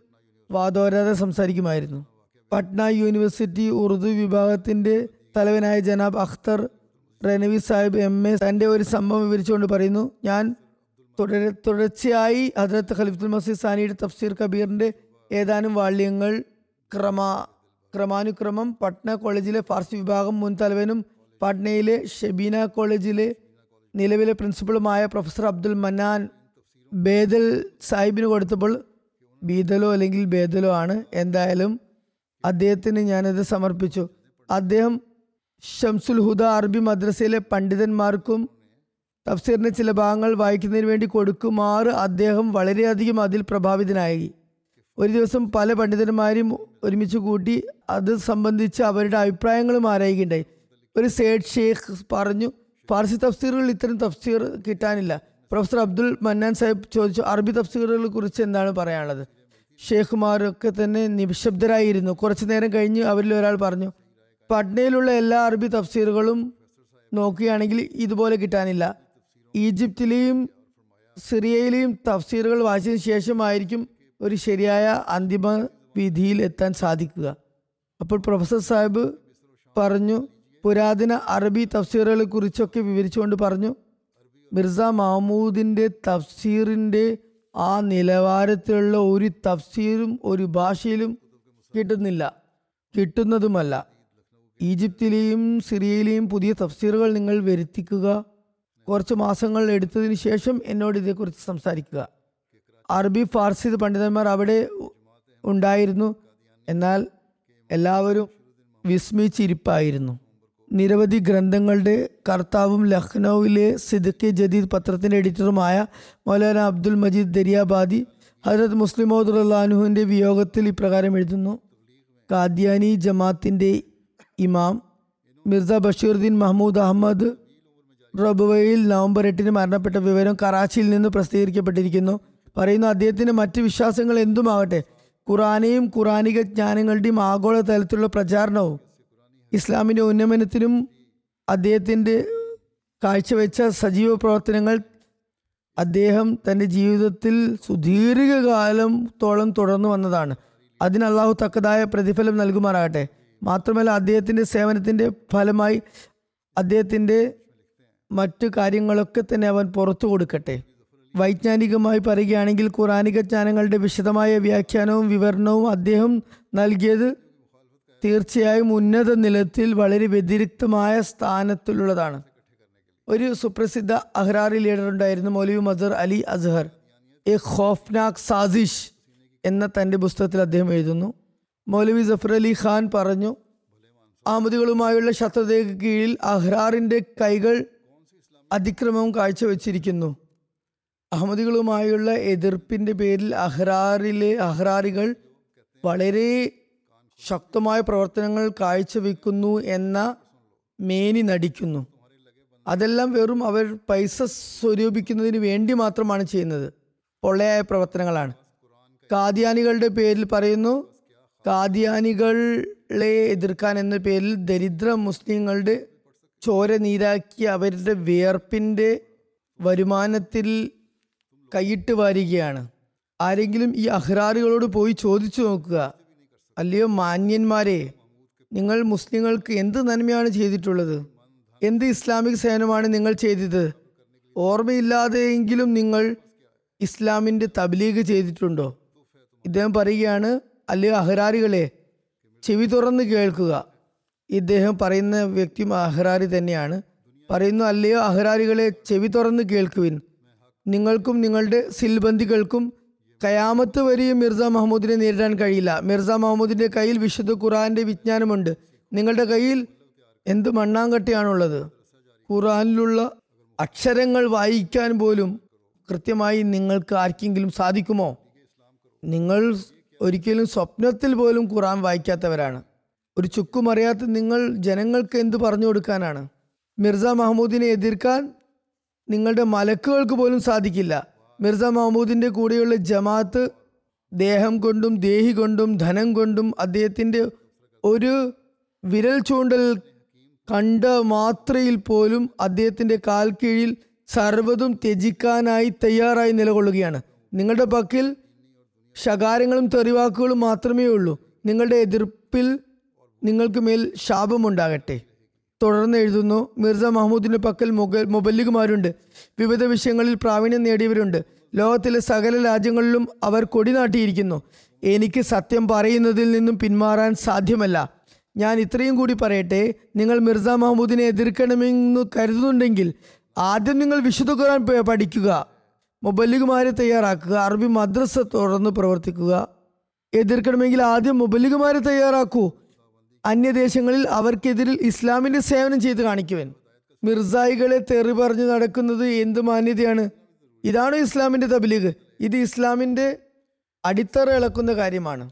വാദോരാതെ സംസാരിക്കുമായിരുന്നു. പട്ന യൂണിവേഴ്സിറ്റി ഉറുദു വിഭാഗത്തിന്റെ തലവനായ ജനാബ് അഖ്തർ റനവി സാഹിബ് എം. എ. തന്റെ ഒരു സംഭവം വിവരിച്ചുകൊണ്ട് പറയുന്നു ഞാൻ തുടരെ തുടർച്ചയായി ഹജ്രത്ത് ഖലിഫുൽ മസീദ് സാനിയുടെ തഫ്സീർ കബീറിന്റെ ഏതാനും വാള്യങ്ങൾ ക്രമ ക്രമാനുക്രമം പട്ന കോളേജിലെ ഫാർസി വിഭാഗം മുൻ തലവനും പട്നയിലെ ഷെബീന കോളേജിലെ നിലവിലെ പ്രിൻസിപ്പളുമായ പ്രൊഫസർ അബ്ദുൽ മന്നാൻ ബേദൽ സാഹിബിന് കൊടുത്തപ്പോൾ ബീദലോ അല്ലെങ്കിൽ ബേദലോ ആണ്. എന്തായാലും അദ്ദേഹത്തിന് ഞാനത് സമർപ്പിച്ചു. അദ്ദേഹം ഷംസുൽ ഹുദ അറബി മദ്രസയിലെ പണ്ഡിതന്മാർക്കും തഫ്സീറിന്റെ ചില ഭാഗങ്ങൾ വായിക്കുന്നതിന് വേണ്ടി കൊടുക്കുമാറ് അദ്ദേഹം വളരെയധികം അതിൽ പ്രഭാവിതനായി. ഒരു ദിവസം പല പണ്ഡിതന്മാരും ഒരുമിച്ച് കൂട്ടി അത് സംബന്ധിച്ച് അവരുടെ അഭിപ്രായങ്ങളും ആരായിക്കണ്ടായി ഒരു സേഡ് ഷെയ്ഖ് പറഞ്ഞു ഫാർസി തഫ്സീറുകൾ ഇത്തരം തഫ്സീർ കിട്ടാനില്ല. പ്രൊഫസർ അബ്ദുൽ മന്നാൻ സാഹിബ് ചോദിച്ചു അറബി തഫ്സീറുകളെ കുറിച്ച് എന്താണ് പറയാനുള്ളത്? ഷെയ്ഖുമാരൊക്കെ തന്നെ നിശബ്ദരായിരുന്നു. കുറച്ചു നേരം കഴിഞ്ഞ് അവരിൽ ഒരാൾ പറഞ്ഞു പട്നയിലുള്ള എല്ലാ അറബി തഫ്സീറുകളും നോക്കുകയാണെങ്കിൽ ഇതുപോലെ കിട്ടാനില്ല. ഈജിപ്തിലെയും സിറിയയിലെയും തഫ്സീറുകൾ വായിച്ചതിന് ശേഷമായിരിക്കും ഒരു ശരിയായ അന്തിമ വിധിയിൽ എത്താൻ സാധിക്കുക. അപ്പോൾ പ്രൊഫസർ സാഹിബ് പറഞ്ഞു പുരാതന അറബി തഫ്സീറുകളെ കുറിച്ചൊക്കെ വിവരിച്ചുകൊണ്ട് പറഞ്ഞു. മിർസ മഹമ്മൂദിന്റെ തഫ്സീറിന്റെ ആ നിലവാരത്തിലുള്ള ഒരു തഫ്സീറും ഒരു ഭാഷയിലും കിട്ടുന്നില്ല. കിട്ടുന്നതുമല്ല. ഈജിപ്തിലെയും സിറിയയിലെയും പുതിയ തഫ്സീറുകൾ നിങ്ങൾ വരുത്തിക്കുക. കുറച്ച് മാസങ്ങൾ എടുത്തതിന് ശേഷം എന്നോട് ഇതേക്കുറിച്ച് സംസാരിക്കുക. അറബി ഫാർസി പണ്ഡിതന്മാർ അവിടെ ഉണ്ടായിരുന്നു. എന്നാൽ എല്ലാവരും വിസ്മയിച്ചിരിപ്പായിരുന്നു. നിരവധി ഗ്രന്ഥങ്ങളുടെ കർത്താവും ലഖ്നൌവിലെ സിദ്ദിഖ് ജദീദ് പത്രത്തിന്റെ എഡിറ്ററുമായ മൗലാന അബ്ദുൽ മജീദ് ദരിയാബാദി ഹജരത് മുസ്ലിമോദ് അള്ളാഹുവിന്റെ വിയോഗത്തിൽ ഇപ്രകാരം എഴുതുന്നു. കാദ്യാനി ജമാത്തിന്റെ ഇമാം മിർസ ബഷീറുദ്ദീൻ മഹ്മൂദ് അഹമ്മദ് റബുവയിൽ നവംബർ എട്ടിന് മരണപ്പെട്ട വിവരം കറാച്ചിയിൽ നിന്ന് പ്രസിദ്ധീകരിക്കപ്പെട്ടിരിക്കുന്നു. പറയുന്നു അദ്ദേഹത്തിന്റെ മറ്റ് വിശ്വാസങ്ങൾ എന്തുമാകട്ടെ ഖുറാനെയും ഖുറാനിക ജ്ഞാനങ്ങളുടെയും ആഗോള തലത്തിലുള്ള പ്രചാരണവും ഇസ്ലാമിന്റെ ഉന്നമനത്തിനും അദ്ദേഹത്തിന്റെ കാഴ്ചവെച്ച സജീവ പ്രവർത്തനങ്ങൾ അദ്ദേഹം തന്റെ ജീവിതത്തിൽ സുദീർഘകാലത്തോളം തുടർന്നു വന്നതാണ്. അതിന് അള്ളാഹു തക്കതായ പ്രതിഫലം നൽകുമാറാകട്ടെ. മാത്രമല്ല അദ്ദേഹത്തിന്റെ സേവനത്തിന്റെ ഫലമായി അദ്ദേഹത്തിന്റെ മറ്റു കാര്യങ്ങളൊക്കെ തന്നെ അവൻ പുറത്തു കൊടുക്കട്ടെ. വൈജ്ഞാനികമായി പറയുകയാണെങ്കിൽ ഖുറാനിക ജ്ഞാനങ്ങളുടെ വിശദമായ വ്യാഖ്യാനവും വിവരണവും അദ്ദേഹം നൽകിയത് തീർച്ചയായും ഉന്നത നിലത്തിൽ വളരെ വ്യതിരിക്തമായ സ്ഥാനത്തിലുള്ളതാണ്. ഒരു സുപ്രസിദ്ധ അഹ്റാറി ലീഡർ ഉണ്ടായിരുന്നു മൗലവി മസർ അലി അസ്ഹർ. എ ഖോഫ്നാക് സാസിഷ് എന്ന തന്റെ പുസ്തകത്തിൽ അദ്ദേഹം എഴുതുന്നു. മൗലവി ജഫർ അലി ഖാൻ പറഞ്ഞു ആമതികളുമായുള്ള ശത്രുതയ്ക്ക് കീഴിൽ അഹ്റാറിന്റെ കൈകൾ അതിക്രമവും കാഴ്ചവെച്ചിരിക്കുന്നു. അഹമ്മദികളുമായുള്ള എതിർപ്പിന്റെ പേരിൽ അഹ്റാറിലെ അഹ്റാറികൾ വളരെ ശക്തമായ പ്രവർത്തനങ്ങൾ കാഴ്ചവെക്കുന്നു എന്ന മേനി നടിക്കുന്നു. അതെല്ലാം വെറും അവർ പൈസ സ്വരൂപിക്കുന്നതിന് വേണ്ടി മാത്രമാണ് ചെയ്യുന്നത്. പൊള്ളയായ പ്രവർത്തനങ്ങളാണ്. കാദ്യാനികളുടെ പേരിൽ പറയുന്നു കാദ്യാനികളെ എതിർക്കാൻ എന്ന പേരിൽ ദരിദ്ര മുസ്ലിങ്ങളുടെ ചോര നീരാക്കി അവരുടെ വിയർപ്പിന്റെ വരുമാനത്തിൽ കൈയിട്ട് വാരുകയാണ്. ആരെങ്കിലും ഈ അഹ്റാറുകളോട് പോയി ചോദിച്ചു നോക്കുക. അല്ലയോ മാന്യന്മാരെ നിങ്ങൾ മുസ്ലിങ്ങൾക്ക് എന്ത് നന്മയാണ് ചെയ്തിട്ടുള്ളത്? എന്ത് ഇസ്ലാമിക സേനമാണ് നിങ്ങൾ ചെയ്തത്? ഓർമ്മയില്ലാതെയെങ്കിലും നിങ്ങൾ ഇസ്ലാമിന്റെ തബ്ലീഗ് ചെയ്തിട്ടുണ്ടോ? ഇദ്ദേഹം പറയുകയാണ് അല്ലയോ അഹ്റാരികളെ ചെവി തുറന്ന് കേൾക്കുക. ഇദ്ദേഹം പറയുന്ന വ്യക്തി അഹ്റാരി തന്നെയാണ്. പറയുന്നു അല്ലയോ അഹ്റാരികളെ ചെവി തുറന്ന് കേൾക്കുവിൻ. നിങ്ങൾക്കും നിങ്ങളുടെ സിൽബന്ദികൾക്കും കയാമത്ത് വരെയും മിർസ മഹമ്മൂദിനെ നേരിടാൻ കഴിയില്ല. മിർസ മഹമ്മൂദിന്റെ കയ്യിൽ വിശുദ്ധ ഖുറാന്റെ വിജ്ഞാനമുണ്ട്. നിങ്ങളുടെ കയ്യിൽ എന്ത് മണ്ണാങ്കട്ടിയാണുള്ളത്? ഖുറാനിലുള്ള അക്ഷരങ്ങൾ വായിക്കാൻ പോലും കൃത്യമായി നിങ്ങൾക്ക് ആർക്കെങ്കിലും സാധിക്കുമോ? നിങ്ങൾ ഒരിക്കലും സ്വപ്നത്തിൽ പോലും ഖുറാൻ വായിക്കാത്തവരാണ്. ഒരു ചുക്കും അറിയാത്ത നിങ്ങൾ ജനങ്ങൾക്ക് എന്ത് പറഞ്ഞു കൊടുക്കാനാണ്? മിർസ മഹമ്മൂദിനെ എതിർക്കാൻ നിങ്ങളുടെ മലക്കുകൾക്ക് പോലും സാധിക്കില്ല. മിർസ മഹമ്മൂദിന്റെ കൂടെയുള്ള ജമാഅത്ത് ദേഹം കൊണ്ടും ദേഹി കൊണ്ടും ധനം കൊണ്ടും അദ്ദേഹത്തിന്റെ ഒരു വിരൽ ചൂണ്ടൽ കണ്ട മാത്രയിൽ പോലും അദ്ദേഹത്തിന്റെ കാൽ കീഴിൽ സർവതും ത്യജിക്കാനായി തയ്യാറായി നിലകൊള്ളുകയാണ്. നിങ്ങളുടെ പക്കൽ ശകാരങ്ങളും തെറിവാക്കുകളും മാത്രമേ ഉള്ളൂ നിങ്ങളുടെ എതിർപ്പിൽ നിങ്ങൾക്ക് മേൽ ശാപമുണ്ടാകട്ടെ. തുടർന്ന് എഴുതുന്നു മിർസ മഹമ്മൂദിന്റെ പക്കൽ മുഗ മുബല്ലിഗുമാരുണ്ട് വിവിധ വിഷയങ്ങളിൽ പ്രാവീണ്യം നേടിയവരുണ്ട്. ലോകത്തിലെ സകല രാജ്യങ്ങളിലും അവർ കൊടിനാട്ടിയിരിക്കുന്നു എനിക്ക് സത്യം പറയുന്നതിൽ നിന്നും പിന്മാറാൻ സാധ്യമല്ല. ഞാൻ ഇത്രയും കൂടി പറയട്ടെ. നിങ്ങൾ മിർസ മഹമ്മൂദിനെ എതിർക്കണമെന്ന് കരുതുന്നുണ്ടെങ്കിൽ ആദ്യം നിങ്ങൾ വിശുദ്ധ ഖുർആൻ പഠിക്കുക. മുബല്ലിഗുമാരെ തയ്യാറാക്കുക. അറബി മദ്രസ തുറന്ന് പ്രവർത്തിക്കുക. എതിർക്കണമെങ്കിൽ ആദ്യം മുബല്ലിഗുമാരെ തയ്യാറാക്കൂ. അന്യദേശങ്ങളിൽ അവർക്കെതിരിൽ ഇസ്ലാമിന്റെ സേവനം ചെയ്ത് കാണിക്കുവൻ. മിർസായികളെ തെറി പറഞ്ഞു നടക്കുന്നത് എന്ത് മാന്യതയാണ്? ഇതാണ് ഇസ്ലാമിന്റെ തബലീഗ്? ഇത് ഇസ്ലാമിന്റെ അടിത്തറ ഇളക്കുന്ന കാര്യമാണ്.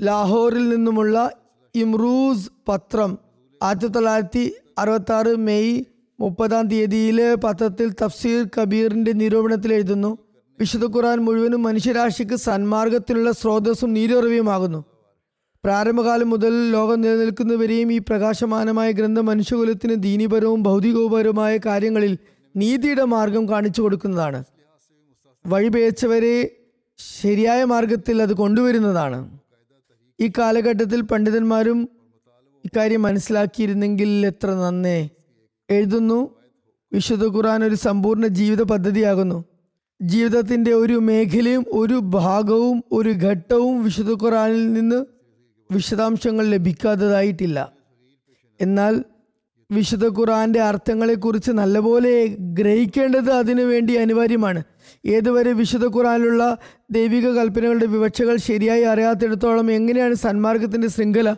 ലാഹോറിൽ നിന്നുമുള്ള ഇമ്രൂസ് പത്രം ആയിരത്തി തൊള്ളായിരത്തി അറുപത്തി ആറ് മെയ് മുപ്പതാം തീയതിയിലെ പത്രത്തിൽ തഫ്സീർ കബീറിന്റെ നിരൂപണത്തിൽ എഴുതുന്നു വിശുദ്ധ ഖുർആൻ മുഴുവനും മനുഷ്യരാശിക്ക് സന്മാർഗത്തിലുള്ള സ്രോതസ്സും നീരുറവിയുമാകുന്നു. പ്രാരംഭകാലം മുതൽ ലോകം നിലനിൽക്കുന്നവരെയും ഈ പ്രകാശമാനമായ ഗ്രന്ഥം മനുഷ്യകുലത്തിന് ദീനീപരവും ഭൗതികപരവുമായ കാര്യങ്ങളിൽ നീതിയുടെ മാർഗം കാണിച്ചു കൊടുക്കുന്നതാണ്. വഴിപേച്ചവരെ ശരിയായ മാർഗത്തിൽ അത് കൊണ്ടുവരുന്നതാണ്. ഈ കാലഘട്ടത്തിൽ പണ്ഡിതന്മാരും ഇക്കാര്യം മനസ്സിലാക്കിയിരുന്നെങ്കിൽ എത്ര നന്നേ. എഴുതുന്നു വിശുദ്ധ ഖുർആൻ ഒരു സമ്പൂർണ ജീവിത പദ്ധതിയാകുന്നു. ജീവിതത്തിന്റെ ഒരു മേഖലയും ഒരു ഭാഗവും ഒരു ഘട്ടവും വിശുദ്ധ ഖുറാനിൽ നിന്ന് വിശദാംശങ്ങൾ ലഭിക്കാത്തതായിട്ടില്ല. എന്നാൽ വിശുദ്ധ ഖുർആന്റെ അർത്ഥങ്ങളെക്കുറിച്ച് നല്ലപോലെ ഗ്രഹിക്കേണ്ടത് അതിനു വേണ്ടി അനിവാര്യമാണ്. ഏതുവരെ വിശുദ്ധ ഖുറാനിലുള്ള ദൈവിക കൽപ്പനകളുടെ വിവക്ഷകൾ ശരിയായി അറിയാത്തിടത്തോളം എങ്ങനെയാണ് സന്മാർഗത്തിന്റെ ശൃംഖല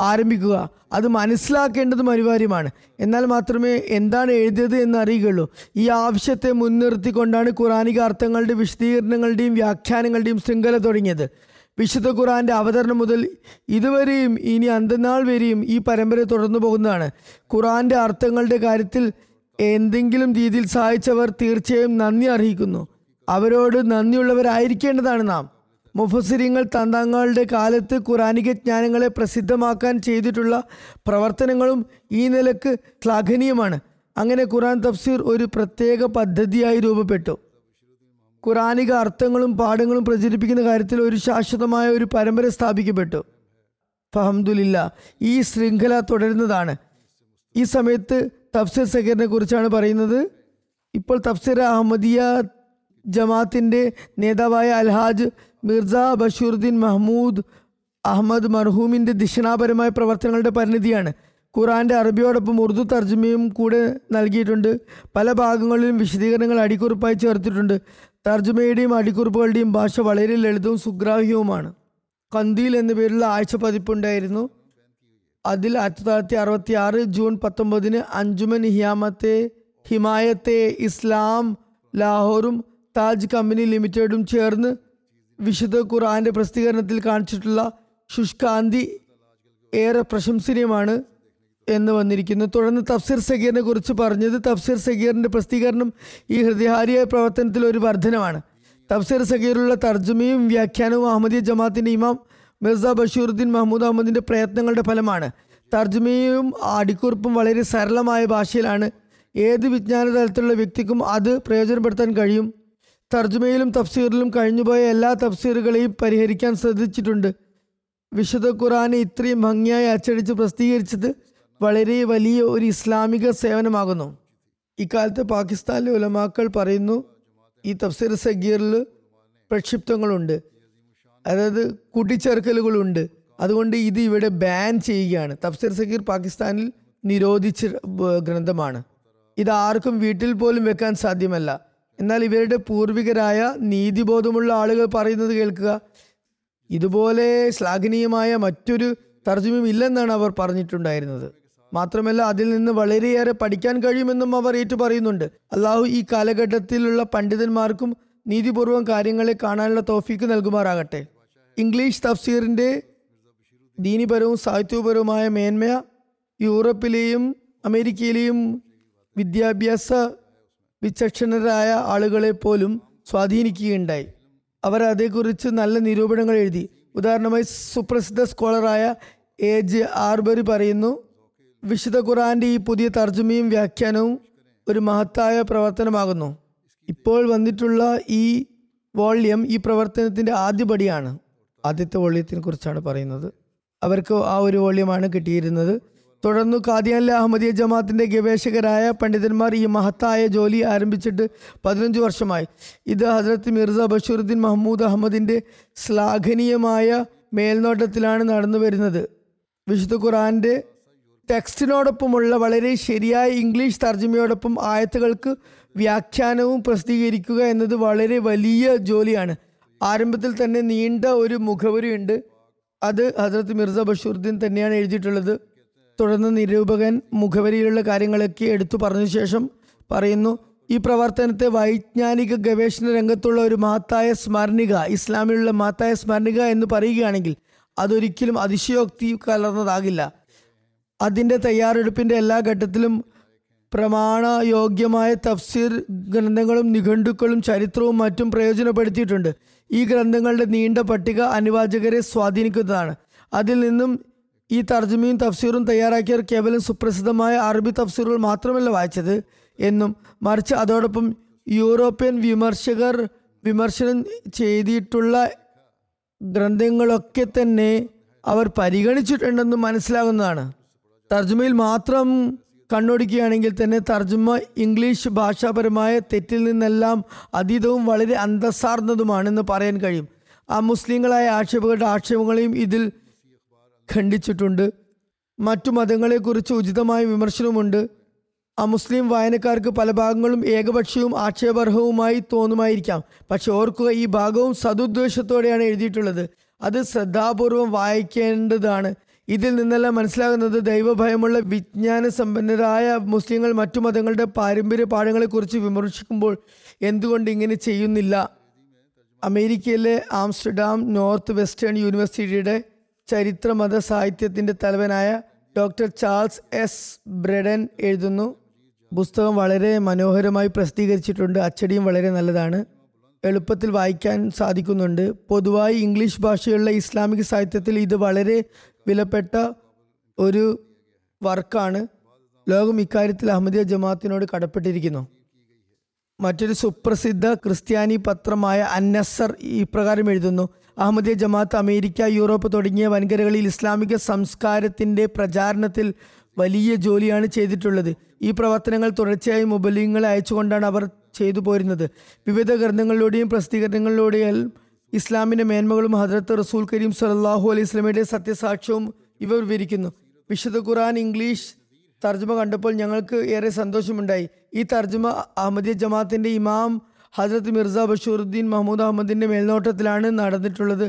ആരംഭിക്കുക? അത് മനസ്സിലാക്കേണ്ടതും അനിവാര്യമാണ്. എന്നാൽ മാത്രമേ എന്താണ് എഴുതിയത് എന്ന് അറിയുകയുള്ളൂ. ഈ ആവശ്യത്തെ മുൻനിർത്തിക്കൊണ്ടാണ് ഖുറാനിക അർത്ഥങ്ങളുടെ വിശദീകരണങ്ങളുടെയും വ്യാഖ്യാനങ്ങളുടെയും ശൃംഖല തുടങ്ങിയത്. വിശുദ്ധ ഖുറാന്റെ അവതരണം മുതൽ ഇതുവരെയും ഇനി അന്തനാൾ വരെയും ഈ പരമ്പര തുടർന്നു പോകുന്നതാണ്. ഖുറാന്റെ അർത്ഥങ്ങളുടെ കാര്യത്തിൽ എന്തെങ്കിലും രീതിയിൽ സഹായിച്ചവർ തീർച്ചയായും നന്ദി അർഹിക്കുന്നു. അവരോട് നന്ദിയുള്ളവരായിരിക്കേണ്ടതാണ് നാം. മുഫസിരിങ്ങൾ തന്തങ്ങളുടെ കാലത്ത് ഖുറാനിക ജ്ഞാനങ്ങളെ പ്രസിദ്ധമാക്കാൻ ചെയ്തിട്ടുള്ള പ്രവർത്തനങ്ങളും ഈ നിലയ്ക്ക് ശ്ലാഘനീയമാണ്. അങ്ങനെ ഖുറാൻ തഫ്സീർ ഒരു പ്രത്യേക പദ്ധതിയായി രൂപപ്പെട്ടു. ഖുറാനിക അർത്ഥങ്ങളും പാഠങ്ങളും പ്രചരിപ്പിക്കുന്ന കാര്യത്തിൽ ഒരു ശാശ്വതമായ ഒരു പരമ്പര സ്ഥാപിക്കപ്പെട്ടു. ഫഹമ്മദില്ല ഈ ശൃംഖല തുടരുന്നതാണ്. ഈ സമയത്ത് തഫ്സീർ സഗീറിനെ കുറിച്ചാണ് പറയുന്നത്. ഇപ്പോൾ തഫ്സീർ അഹമ്മദിയ ജമാത്തിന്റെ നേതാവായ അൽഹാജ് മിർസ ബഷീറുദ്ദീൻ മഹ്മൂദ് അഹമ്മദ് മർഹൂമിന്റെ ദിശനാപരമായ പ്രവർത്തനങ്ങളുടെ പരിണിതിയാണ്. ഖുറാന്റെ അറബിയോടൊപ്പം ഉറുദു തർജമയും കൂടെ നൽകിയിട്ടുണ്ട്. പല ഭാഗങ്ങളിലും വിശദീകരണങ്ങൾ അടിക്കുറിപ്പായി ചേർത്തിട്ടുണ്ട്. തർജമയുടെയും അടിക്കുറിപ്പുകളുടെയും ഭാഷ വളരെ ലളിതവും സുഗ്രാഹ്യവുമാണ്. കന്തിയിൽ എന്ന പേരുള്ള ആഴ്ച പതിപ്പുണ്ടായിരുന്നു അതിൽ ആയിരത്തി തൊള്ളായിരത്തി അറുപത്തി ആറ് ജൂൺ പത്തൊമ്പതിന് അഞ്ജുമൻ ഹിയാമത്തെ ഹിമായത്തെ ഇസ്ലാം ലാഹോറും താജ് കമ്പനി ലിമിറ്റഡും ചേർന്ന് വിശുദ്ധ ഖുർആന്റെ പ്രസിദ്ധീകരണത്തിൽ കാണിച്ചിട്ടുള്ള ശുഷ്കാന്തി ഏറെ പ്രശംസനീയമാണ്. എന്ന് വന്നിരിക്കുന്നു. തുടർന്ന് തഫ്സീർ സഗീറിനെ കുറിച്ച് പറഞ്ഞത് തഫ്സീർ സഗീറിന്റെ പ്രസിദ്ധീകരണം ഈ ഹൃദയഹാരിയായ പ്രവർത്തനത്തിൽ ഒരു വർധനമാണ്. തഫ്സീർ സഗീറിലുള്ള തർജമയും വ്യാഖ്യാനവും അഹമ്മദിയ ജമാഅത്തിന്റെ ഇമാം മിർസ ബഷീറുദ്ദീൻ മഹമ്മൂദ് അഹമ്മദിന്റെ പ്രയത്നങ്ങളുടെ ഫലമാണ്. തർജമയും അടിക്കുറിപ്പും വളരെ സരളമായ ഭാഷയിലാണ് ഏത് വിജ്ഞാന തലത്തിലുള്ള വ്യക്തിക്കും അത് പ്രയോജനപ്പെടുത്താൻ കഴിയും. തർജമയിലും തഫ്സീറിലും കഴിഞ്ഞുപോയ എല്ലാ തഫ്സീറുകളെയും പരിഹരിക്കാൻ ശ്രദ്ധിച്ചിട്ടുണ്ട്. വിശുദ്ധ ഖുറാനെ ഇത്രയും ഭംഗിയായി അച്ചടിച്ച് പ്രസിദ്ധീകരിച്ചത് വളരെ വലിയ ഒരു ഇസ്ലാമിക സേവനമാകുന്നു. ഇക്കാലത്ത് പാകിസ്ഥാനിലെ ഉലമാക്കൾ പറയുന്നു ഈ തഫ്സീർ സഗീറിൽ പ്രക്ഷിപ്തങ്ങളുണ്ട്. അതായത് കൂട്ടിച്ചേർക്കലുകളുണ്ട്. അതുകൊണ്ട് ഇത് ഇവിടെ ബാൻ ചെയ്യുകയാണ്. തഫ്സീർ സഗീർ പാകിസ്ഥാനിൽ നിരോധിച്ച ഗ്രന്ഥമാണ്. ഇത് ആർക്കും വീട്ടിൽ പോലും വെക്കാൻ സാധ്യമല്ല. എന്നാൽ ഇവരുടെ പൂർവികരായ നീതിബോധമുള്ള ആളുകൾ പറയുന്നത് കേൾക്കുക ഇതുപോലെ ശ്ലാഘനീയമായ മറ്റൊരു തർജമയും ഇല്ലെന്നാണ് അവർ പറഞ്ഞിട്ടുണ്ടായിരുന്നത്. മാത്രമല്ല അതിൽ നിന്ന് വളരെയേറെ പഠിക്കാൻ കഴിയുമെന്നും അവർ ഏറ്റു പറയുന്നുണ്ട് അള്ളാഹു ഈ കാലഘട്ടത്തിലുള്ള പണ്ഡിതന്മാർക്കും നീതിപൂർവം കാര്യങ്ങളെ കാണാനുള്ള തോഫീക്ക് നൽകുമാറാകട്ടെ. ഇംഗ്ലീഷ് തഫ്സീറിന്റെ ദീനിപരവും സാഹിത്യപരവുമായ മേന്മ യൂറോപ്പിലെയും അമേരിക്കയിലെയും വിദ്യാഭ്യാസ വിചക്ഷണരായ ആളുകളെ പോലും സ്വാധീനിക്കുകയുണ്ടായി. അവർ അതേക്കുറിച്ച് നല്ല നിരൂപണങ്ങൾ എഴുതി. ഉദാഹരണമായി സുപ്രസിദ്ധ സ്കോളറായ എ ജെ ആർബറി പറയുന്നു വിശുദ്ധ ഖുറാന്റെ ഈ പുതിയ തർജമയും വ്യാഖ്യാനവും ഒരു മഹത്തായ പ്രവർത്തനമാകുന്നു. ഇപ്പോൾ വന്നിട്ടുള്ള ഈ വോള്യം ഈ പ്രവർത്തനത്തിന്റെ ആദ്യപടിയാണ് ആദ്യത്തെ വോള്യത്തിനെ കുറിച്ചാണ് പറയുന്നത്. അവർക്ക് ആ ഒരു വോള്യമാണ് കിട്ടിയിരുന്നത്. തുടർന്ന് ഖാദിയാനിലെ അഹമ്മദിയ ജമാഅത്തിന്റെ ഗവേഷകരായ പണ്ഡിതന്മാർ ഈ മഹത്തായ ജോലി ആരംഭിച്ചിട്ട് പതിനഞ്ച് വർഷമായി. ഇത് ഹസ്രത്ത് മിർസ ബഷീറുദ്ദീൻ മഹമ്മൂദ് അഹമ്മദിന്റെ ശ്ലാഘനീയമായ മേൽനോട്ടത്തിലാണ് നടന്നു വരുന്നത് വിശുദ്ധ ഖുറാന്റെ ടെക്സ്റ്റിനോടൊപ്പമുള്ള വളരെ ശരിയായ ഇംഗ്ലീഷ് തർജമയോടൊപ്പം ആയത്തുകൾക്ക് വ്യാഖ്യാനവും പ്രസിദ്ധീകരിക്കുക എന്നത് വളരെ വലിയ ജോലിയാണ്. ആരംഭത്തിൽ തന്നെ നീണ്ട ഒരു മുഖവരിയുണ്ട് അത് ഹസ്രത്ത് മിർസ ബഷീറുദ്ദീൻ തന്നെയാണ് എഴുതിയിട്ടുള്ളത്. തുടർന്ന് നിരൂപകൻ മുഖവരിയിലുള്ള കാര്യങ്ങളൊക്കെ എടുത്തു പറഞ്ഞ ശേഷം പറയുന്നു ഈ പ്രവർത്തനത്തെ വൈജ്ഞാനിക ഗവേഷണ രംഗത്തുള്ള ഒരു മഹത്തായ സ്മരണിക ഇസ്ലാമിലുള്ള മഹത്തായ സ്മരണിക എന്ന് പറയുകയാണെങ്കിൽ അതൊരിക്കലും അതിശയോക്തി കലർന്നതാകില്ല. അതിന്റെ തയ്യാറെടുപ്പിന്റെ എല്ലാ ഘട്ടത്തിലും പ്രമാണയോഗ്യമായ തഫ്സീർ ഗ്രന്ഥങ്ങളും നിഘണ്ടുക്കളും ചരിത്രവും മറ്റും പ്രയോജനപ്പെടുത്തിയിട്ടുണ്ട്. ഈ ഗ്രന്ഥങ്ങളുടെ നീണ്ട പട്ടിക അനുവാചകരെ സ്വാധീനിക്കുന്നതാണ്. അതിൽ നിന്നും ഈ തർജമയും തഫ്സീറും തയ്യാറാക്കിയവർ കേവലം സുപ്രസിദ്ധമായ അറബി തഫ്സീറുകൾ മാത്രമല്ല വായിച്ചത് എന്നും മറിച്ച് അതോടൊപ്പം യൂറോപ്യൻ വിമർശകർ വിമർശനം ചെയ്തിട്ടുള്ള ഗ്രന്ഥങ്ങളൊക്കെ തന്നെ അവർ പരിഗണിച്ചിട്ടുണ്ടെന്ന് മനസ്സിലാകുന്നതാണ്. തർജമയിൽ മാത്രം കണ്ണോടിക്കുകയാണെങ്കിൽ തന്നെ തർജമ ഇംഗ്ലീഷ് ഭാഷാപരമായ തെറ്റിൽ നിന്നെല്ലാം അതീതവും വളരെ അന്തസ്സാർന്നതുമാണെന്ന് പറയാൻ കഴിയും. ആ മുസ്ലിങ്ങളായ ആക്ഷേപകരുടെ ആക്ഷേപങ്ങളെയും ഇതിൽ ഖണ്ഡിച്ചിട്ടുണ്ട്. മറ്റു മതങ്ങളെക്കുറിച്ച് ഉചിതമായ വിമർശനവുമുണ്ട്. ആ മുസ്ലിം വായനക്കാർക്ക് പല ഭാഗങ്ങളും ഏകപക്ഷീയവും ആക്ഷേപർഹവുമായി തോന്നുമായിരിക്കാം. പക്ഷെ ഓർക്കുക ഈ ഭാഗവും സതുദ്ദേശത്തോടെയാണ് എഴുതിയിട്ടുള്ളത്. അത് ശ്രദ്ധാപൂർവം വായിക്കേണ്ടതാണ്. ഇതിൽ നിന്നെല്ലാം മനസ്സിലാകുന്നത് ദൈവഭയമുള്ള വിജ്ഞാന സമ്പന്നരായ മുസ്ലിങ്ങൾ മറ്റു മതങ്ങളുടെ പാരമ്പര്യ പാഠങ്ങളെക്കുറിച്ച് വിമർശിക്കുമ്പോൾ എന്തുകൊണ്ട് ഇങ്ങനെ ചെയ്യുന്നില്ല? അമേരിക്കയിലെ ആംസ്റ്റർഡാം നോർത്ത് വെസ്റ്റേൺ യൂണിവേഴ്സിറ്റിയുടെ ചരിത്ര മത സാഹിത്യത്തിന്റെ തലവനായ ഡോക്ടർ ചാൾസ് എസ്. ബ്രെഡൻ എഴുതുന്നു പുസ്തകം വളരെ മനോഹരമായി പ്രസിദ്ധീകരിച്ചിട്ടുണ്ട്. അച്ചടിയും വളരെ നല്ലതാണ്. എളുപ്പത്തിൽ വായിക്കാൻ സാധിക്കുന്നുണ്ട്. പൊതുവായി ഇംഗ്ലീഷ് ഭാഷയുള്ള ഇസ്ലാമിക സാഹിത്യത്തിൽ ഇത് വളരെ വിലപ്പെട്ട ഒരു വർക്കാണ് ലോകം ഇക്കാര്യത്തിൽ അഹമ്മദിയ ജമാഅത്തിനോട് കടപ്പെട്ടിരിക്കുന്നു. മറ്റൊരു സുപ്രസിദ്ധ ക്രിസ്ത്യാനി പത്രമായ അന്നസർ ഇപ്രകാരം എഴുതുന്നു അഹമ്മദിയ ജമാഅത്ത് അമേരിക്ക യൂറോപ്പ് തുടങ്ങിയ വൻകരകളിൽ ഇസ്ലാമിക സംസ്കാരത്തിന്റെ പ്രചാരണത്തിൽ വലിയ ജോലിയാണ് ചെയ്തിട്ടുള്ളത്. ഈ പ്രവർത്തനങ്ങൾ തുടർച്ചയായി മുബലിങ്ങളെ അയച്ചുകൊണ്ടാണ് അവർ ചെയ്തു പോരുന്നത്. വിവിധ ഗ്രന്ഥങ്ങളിലൂടെയും പ്രസിദ്ധീകരണങ്ങളിലൂടെയും ഇസ്ലാമിന്റെ മേന്മകളും ഹജ്രത്ത് റസൂൽ കരീം സലാഹു അലൈഹി സ്വലമയുടെ സത്യസാക്ഷ്യവും ഇവർ വിവരിക്കുന്നു. വിശുദ്ധ ഖുർആൻ ഇംഗ്ലീഷ് തർജമ കണ്ടപ്പോൾ ഞങ്ങൾക്ക് ഏറെ സന്തോഷമുണ്ടായി. ഈ തർജമ അഹമ്മദിയ ജമാഅത്തിന്റെ ഇമാം ഹജ്രത്ത് മിർസ ബഷീറുദ്ദീൻ മഹമ്മൂദ് അഹമ്മദിന്റെ മേൽനോട്ടത്തിലാണ് നടന്നിട്ടുള്ളത്.